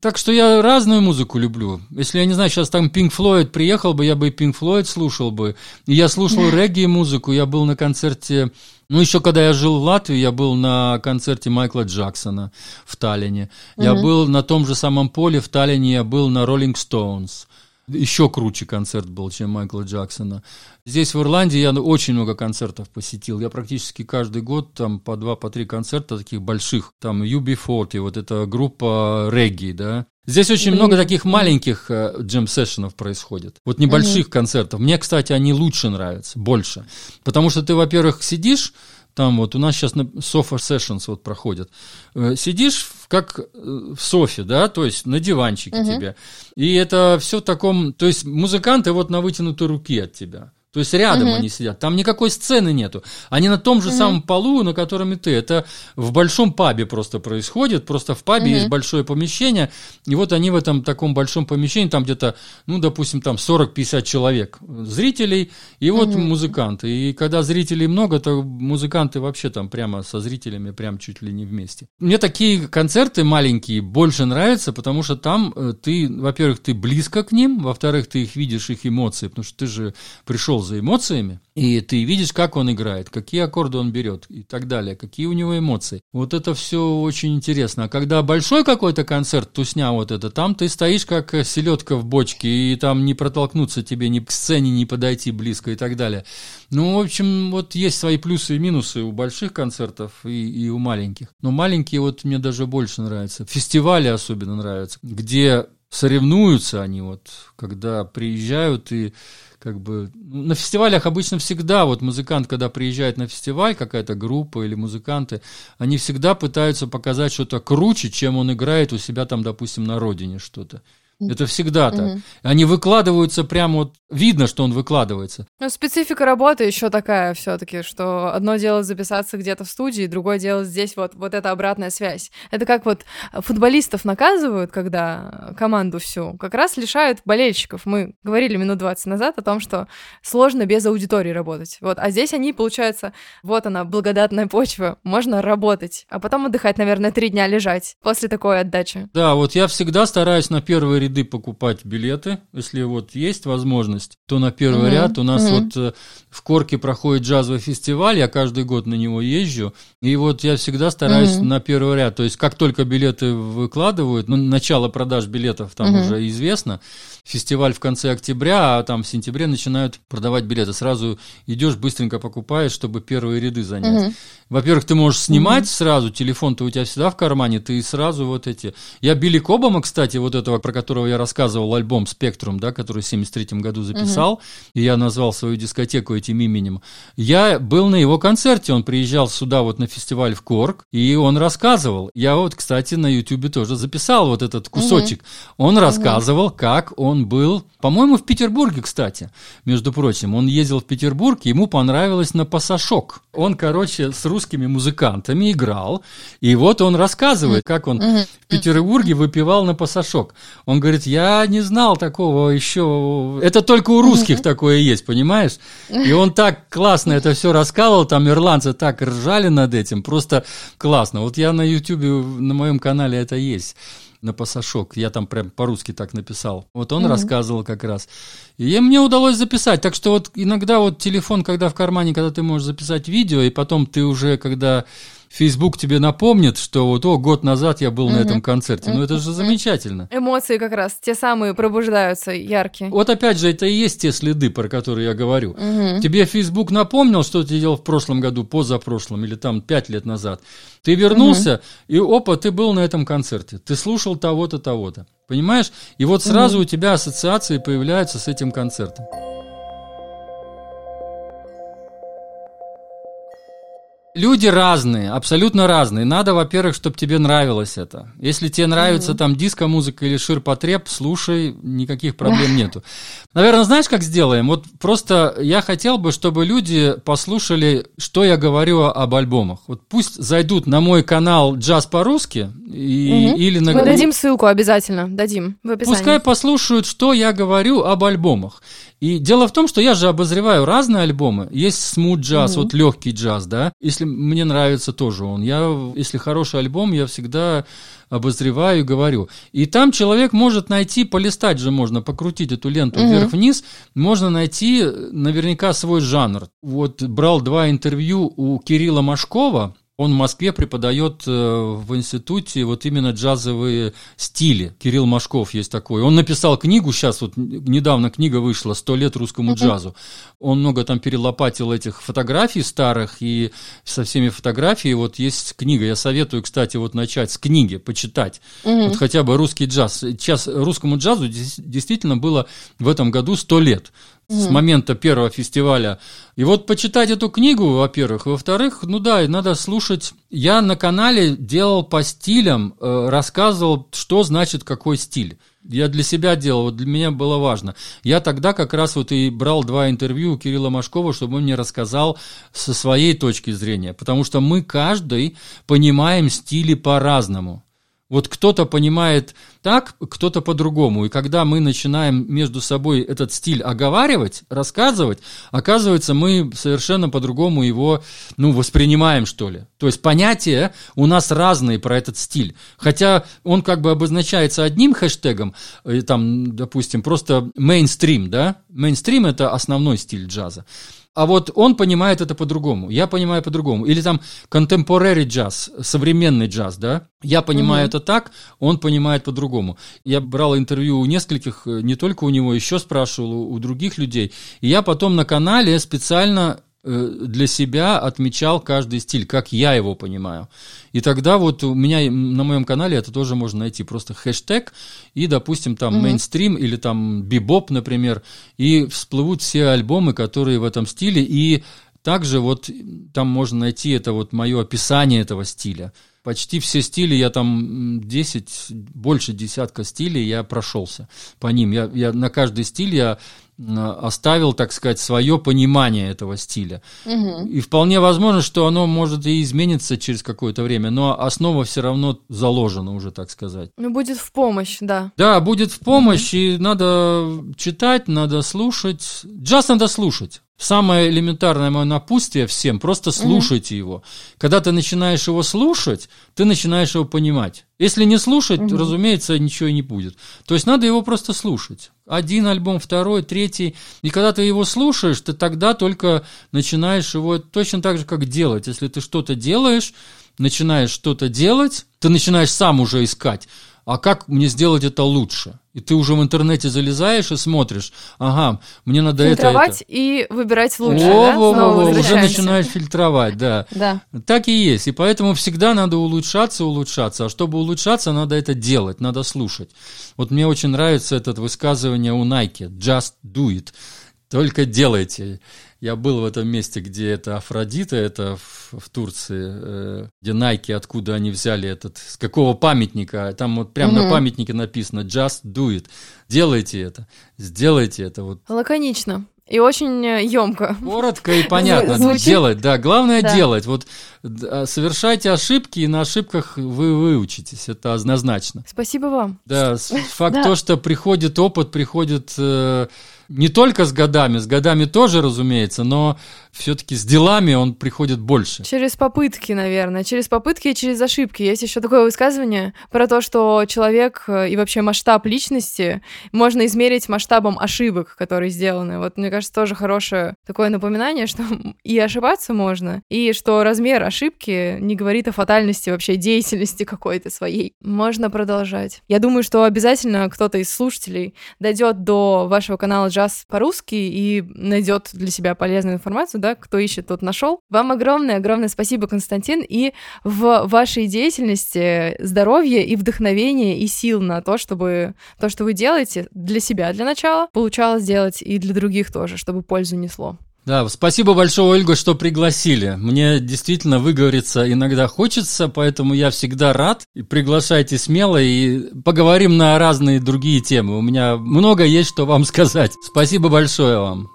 Speaker 1: Так что я разную музыку люблю. Если, я не знаю, сейчас там Pink Floyd приехал бы, я бы и Pink Floyd слушал бы. И я слушал регги-музыку, я был на концерте... Ну, еще когда я жил в Латвии, я был на концерте Майкла Джексона в Таллине. Я был на том же самом поле в Таллине, я был на Rolling Stones еще круче концерт был, чем Майкла Джексона. Здесь, в Ирландии, я очень много концертов посетил. Я практически каждый год там по два, по три концерта таких больших. Там UB40, вот эта группа регги, да. Здесь очень много таких маленьких джем-сессионов происходит. Вот небольших uh-huh. концертов. Мне, кстати, они лучше нравятся, больше. Потому что ты, во-первых, сидишь, там вот у нас сейчас на sofa sessions вот проходят. Э, сидишь как э, в софе, да, то есть на диванчике uh-huh. тебе. И это все в таком, то есть музыканты вот на вытянутой руке от тебя. То есть рядом угу. они сидят. Там никакой сцены нету. Они на том же угу. самом полу, на котором и ты. Это в большом пабе просто происходит. Просто в пабе угу. есть большое помещение. И вот они в этом таком большом помещении, там где-то, ну, допустим, там 40-50 человек зрителей, и вот угу. музыканты. И когда зрителей много, то музыканты вообще там прямо со зрителями прям чуть ли не вместе. Мне такие концерты маленькие больше нравятся, потому что там э, ты, во-первых, ты близко к ним, во-вторых, ты их видишь, их эмоции, потому что ты же пришел за эмоциями, и ты видишь, как он играет, какие аккорды он берет и так далее, какие у него эмоции. Вот это все очень интересно. А когда большой какой-то концерт, тусня вот это, там ты стоишь как селедка в бочке, и там не протолкнуться тебе ни к сцене, не подойти близко и так далее. Ну, в общем, вот есть свои плюсы и минусы у больших концертов и, и у маленьких. Но маленькие вот мне даже больше нравятся. Фестивали особенно нравятся, где соревнуются они вот, когда приезжают и как бы ну, на фестивалях обычно всегда вот музыкант, когда приезжает на фестиваль, какая-то группа или музыканты, они всегда пытаются показать что-то круче, чем он играет у себя там, допустим, на родине что-то. Это всегда так. Они выкладываются прямо вот, видно, что он выкладывается.
Speaker 2: Ну, специфика работы еще такая все-таки, что одно дело записаться где-то в студии, другое дело здесь вот, вот эта обратная связь. Это как вот футболистов наказывают, когда команду всю, как раз лишают болельщиков. Мы говорили минут 20 назад о том, что сложно без аудитории работать. Вот, а здесь они, получается, вот она, благодатная почва, можно работать, а потом отдыхать, наверное, три дня лежать после такой отдачи.
Speaker 1: Да, вот я всегда стараюсь на первые ряды покупать билеты, если вот есть возможность, то на первый угу, ряд. У нас угу. вот э, в Корке проходит джазовый фестиваль, я каждый год на него езжу, и вот я всегда стараюсь угу. на первый ряд. То есть как только билеты выкладывают, ну, начало продаж билетов там угу. уже известно, фестиваль в конце октября, а там в сентябре начинают продавать билеты. Сразу идешь, быстренько покупаешь, чтобы первые ряды занять. Угу. Во-первых, ты можешь снимать угу. сразу, телефон-то у тебя всегда в кармане, ты сразу вот эти... Я Билли Кобама, кстати, вот этого, про которого я рассказывал, альбом «Спектрум», да, который в 73 году записал, угу. и я назвал свою дискотеку этим именем. Я был на его концерте, он приезжал сюда вот на фестиваль в Корк, и он рассказывал. Я вот, кстати, на Ютубе тоже записал вот этот кусочек. Угу. Он рассказывал, угу. как он был, по-моему, в Петербурге, кстати, между прочим. Он ездил в Петербург, ему понравилось на пассажок. Он, короче, с русскими музыкантами играл, и вот он рассказывает, как он в Петербурге выпивал на пассажок. Он говорит, я не знал такого еще, это только у русских такое есть, понимаешь? И он так классно это все рассказывал, там ирландцы так ржали над этим, просто классно. Вот я на YouTube, на моем канале это есть на пасашок. Я там прям по-русски так написал. Вот он mm-hmm. рассказывал как раз. И мне удалось записать. Так что вот иногда вот телефон, когда в кармане, когда ты можешь записать видео, и потом ты уже, когда Facebook тебе напомнит, что вот, о, год назад я был угу. на этом концерте. Ну, это же замечательно.
Speaker 2: Эмоции как раз, те самые пробуждаются, яркие.
Speaker 1: Вот опять же, это и есть те следы, про которые я говорю. Угу. Тебе Facebook напомнил, что ты делал в прошлом году, позапрошлом, или там пять лет назад. Ты вернулся, угу. и опа, ты был на этом концерте. Ты слушал того-то, того-то. Понимаешь? И вот сразу угу. у тебя ассоциации появляются с этим концертом. Люди разные, абсолютно разные. Надо, во-первых, чтобы тебе нравилось это. Если тебе нравится mm-hmm. там диско-музыка или ширпотреб, слушай, никаких проблем нету. [LAUGHS] Наверное, знаешь, как сделаем? Вот просто я хотел бы, чтобы люди послушали, что я говорю об альбомах. Вот пусть зайдут на мой канал «Джаз по-русски» и, mm-hmm. или на...
Speaker 2: Мы дадим ссылку обязательно, дадим в описании.
Speaker 1: Пускай послушают, что я говорю об альбомах. И дело в том, что я же обозреваю разные альбомы. Есть смут джаз, mm-hmm. вот легкий джаз, да. Если мне нравится тоже он. Я, если хороший альбом, я всегда обозреваю и говорю. И там человек может найти, полистать же можно, покрутить эту ленту mm-hmm. вверх-вниз, можно найти наверняка свой жанр. Вот брал два интервью у Кирилла Машкова, он в Москве преподает э, в институте вот именно джазовые стили. Кирилл Машков есть такой. Он написал книгу, сейчас вот недавно книга вышла «Сто лет русскому джазу». Он много там перелопатил этих фотографий старых, и со всеми фотографиями вот есть книга. Я советую, кстати, вот начать с книги, почитать. Вот хотя бы русский джаз. Сейчас русскому джазу действительно было в этом году сто лет с момента первого фестиваля. И вот почитать эту книгу, во-первых. Во-вторых, ну да, надо слушать. Я на канале делал по стилям, э, рассказывал, что значит какой стиль. Я для себя делал, вот для меня было важно. Я тогда как раз вот и брал два интервью у Кирилла Машкова, чтобы он мне рассказал со своей точки зрения. Потому что мы каждый понимаем стили по-разному. Вот кто-то понимает так, кто-то по-другому. И когда мы начинаем между собой этот стиль оговаривать, рассказывать, оказывается, мы совершенно по-другому его ну, воспринимаем, что ли. То есть понятия у нас разные про этот стиль. Хотя он как бы обозначается одним хэштегом, э, там, допустим, просто мейнстрим, да? Мейнстрим – это основной стиль джаза. А вот он понимает это по-другому, я понимаю по-другому. Или там contemporary джаз, современный джаз, да? Я понимаю угу. это так, он понимает по-другому. Я брал интервью у нескольких, э, не только у него, еще спрашивал у других людей. И я потом на канале специально для себя отмечал каждый стиль, как я его понимаю. И тогда вот у меня на моем канале это тоже можно найти. Просто хэштег и, допустим, там мейнстрим или там бибоп, например, и всплывут все альбомы, которые в этом стиле. И также вот там можно найти это вот мое описание этого стиля. почти все стили, я там 10, больше десятка стилей я прошелся по ним. Я, я на каждый стиль я оставил, так сказать, свое понимание этого стиля. Угу. И вполне возможно, что оно может и измениться через какое-то время, но основа все равно заложена уже, так сказать.
Speaker 2: Ну, будет в помощь, да.
Speaker 1: Да, будет в помощь, угу. и надо читать, надо слушать. Джаз надо слушать. Самое элементарное мое напутствие всем, просто слушайте mm его. Когда ты начинаешь его слушать, ты начинаешь его понимать. Если не слушать, mm разумеется, ничего и не будет. То есть надо его просто слушать. Один альбом, второй, третий. И когда ты его слушаешь, ты тогда только начинаешь его точно так же, как делать. Если ты что-то делаешь, начинаешь что-то делать, ты начинаешь сам уже искать а как мне сделать это лучше? И ты уже в интернете залезаешь и смотришь, ага, мне надо
Speaker 2: фильтровать
Speaker 1: это, это.
Speaker 2: и выбирать лучше,
Speaker 1: о,
Speaker 2: да?
Speaker 1: Во, во, во, уже начинаешь фильтровать, да.
Speaker 2: да.
Speaker 1: Так и есть. И поэтому всегда надо улучшаться, улучшаться. А чтобы улучшаться, надо это делать, надо слушать. Вот мне очень нравится это высказывание у Nike, just do it. Только делайте. Я был в этом месте, где это Афродита, это в, в Турции, э, где Найки, откуда они взяли этот, с какого памятника, там вот прямо угу. на памятнике написано «Just do it», делайте это, сделайте это. Вот.
Speaker 2: Лаконично. И очень емко.
Speaker 1: Коротко и понятно. Звучит... Делать, да. Главное да. делать. Вот а, совершайте ошибки, и на ошибках вы выучитесь. Это однозначно.
Speaker 2: Спасибо вам.
Speaker 1: Да, факт да. то, что приходит опыт, приходит э, не только с годами, с годами тоже, разумеется, но все-таки с делами он приходит больше.
Speaker 2: Через попытки, наверное, через попытки и через ошибки. Есть еще такое высказывание про то, что человек э, и вообще масштаб личности можно измерить масштабом ошибок, которые сделаны. Вот мне кажется, тоже хорошее такое напоминание, что [LAUGHS] и ошибаться можно, и что размер ошибки не говорит о фатальности вообще деятельности какой-то своей. Можно продолжать. Я думаю, что обязательно кто-то из слушателей дойдет до вашего канала джаз по-русски и найдет для себя полезную информацию, да, кто ищет, тот нашел. Вам огромное-огромное спасибо, Константин, и в вашей деятельности здоровья и вдохновения и сил на то, чтобы то, что вы делаете для себя для начала, получалось делать и для других тоже, чтобы пользу несло.
Speaker 1: Да, спасибо большое, Ольга, что пригласили. Мне действительно выговориться иногда хочется, поэтому я всегда рад. И приглашайте смело и поговорим на разные другие темы. У меня много есть что вам сказать. Спасибо большое вам.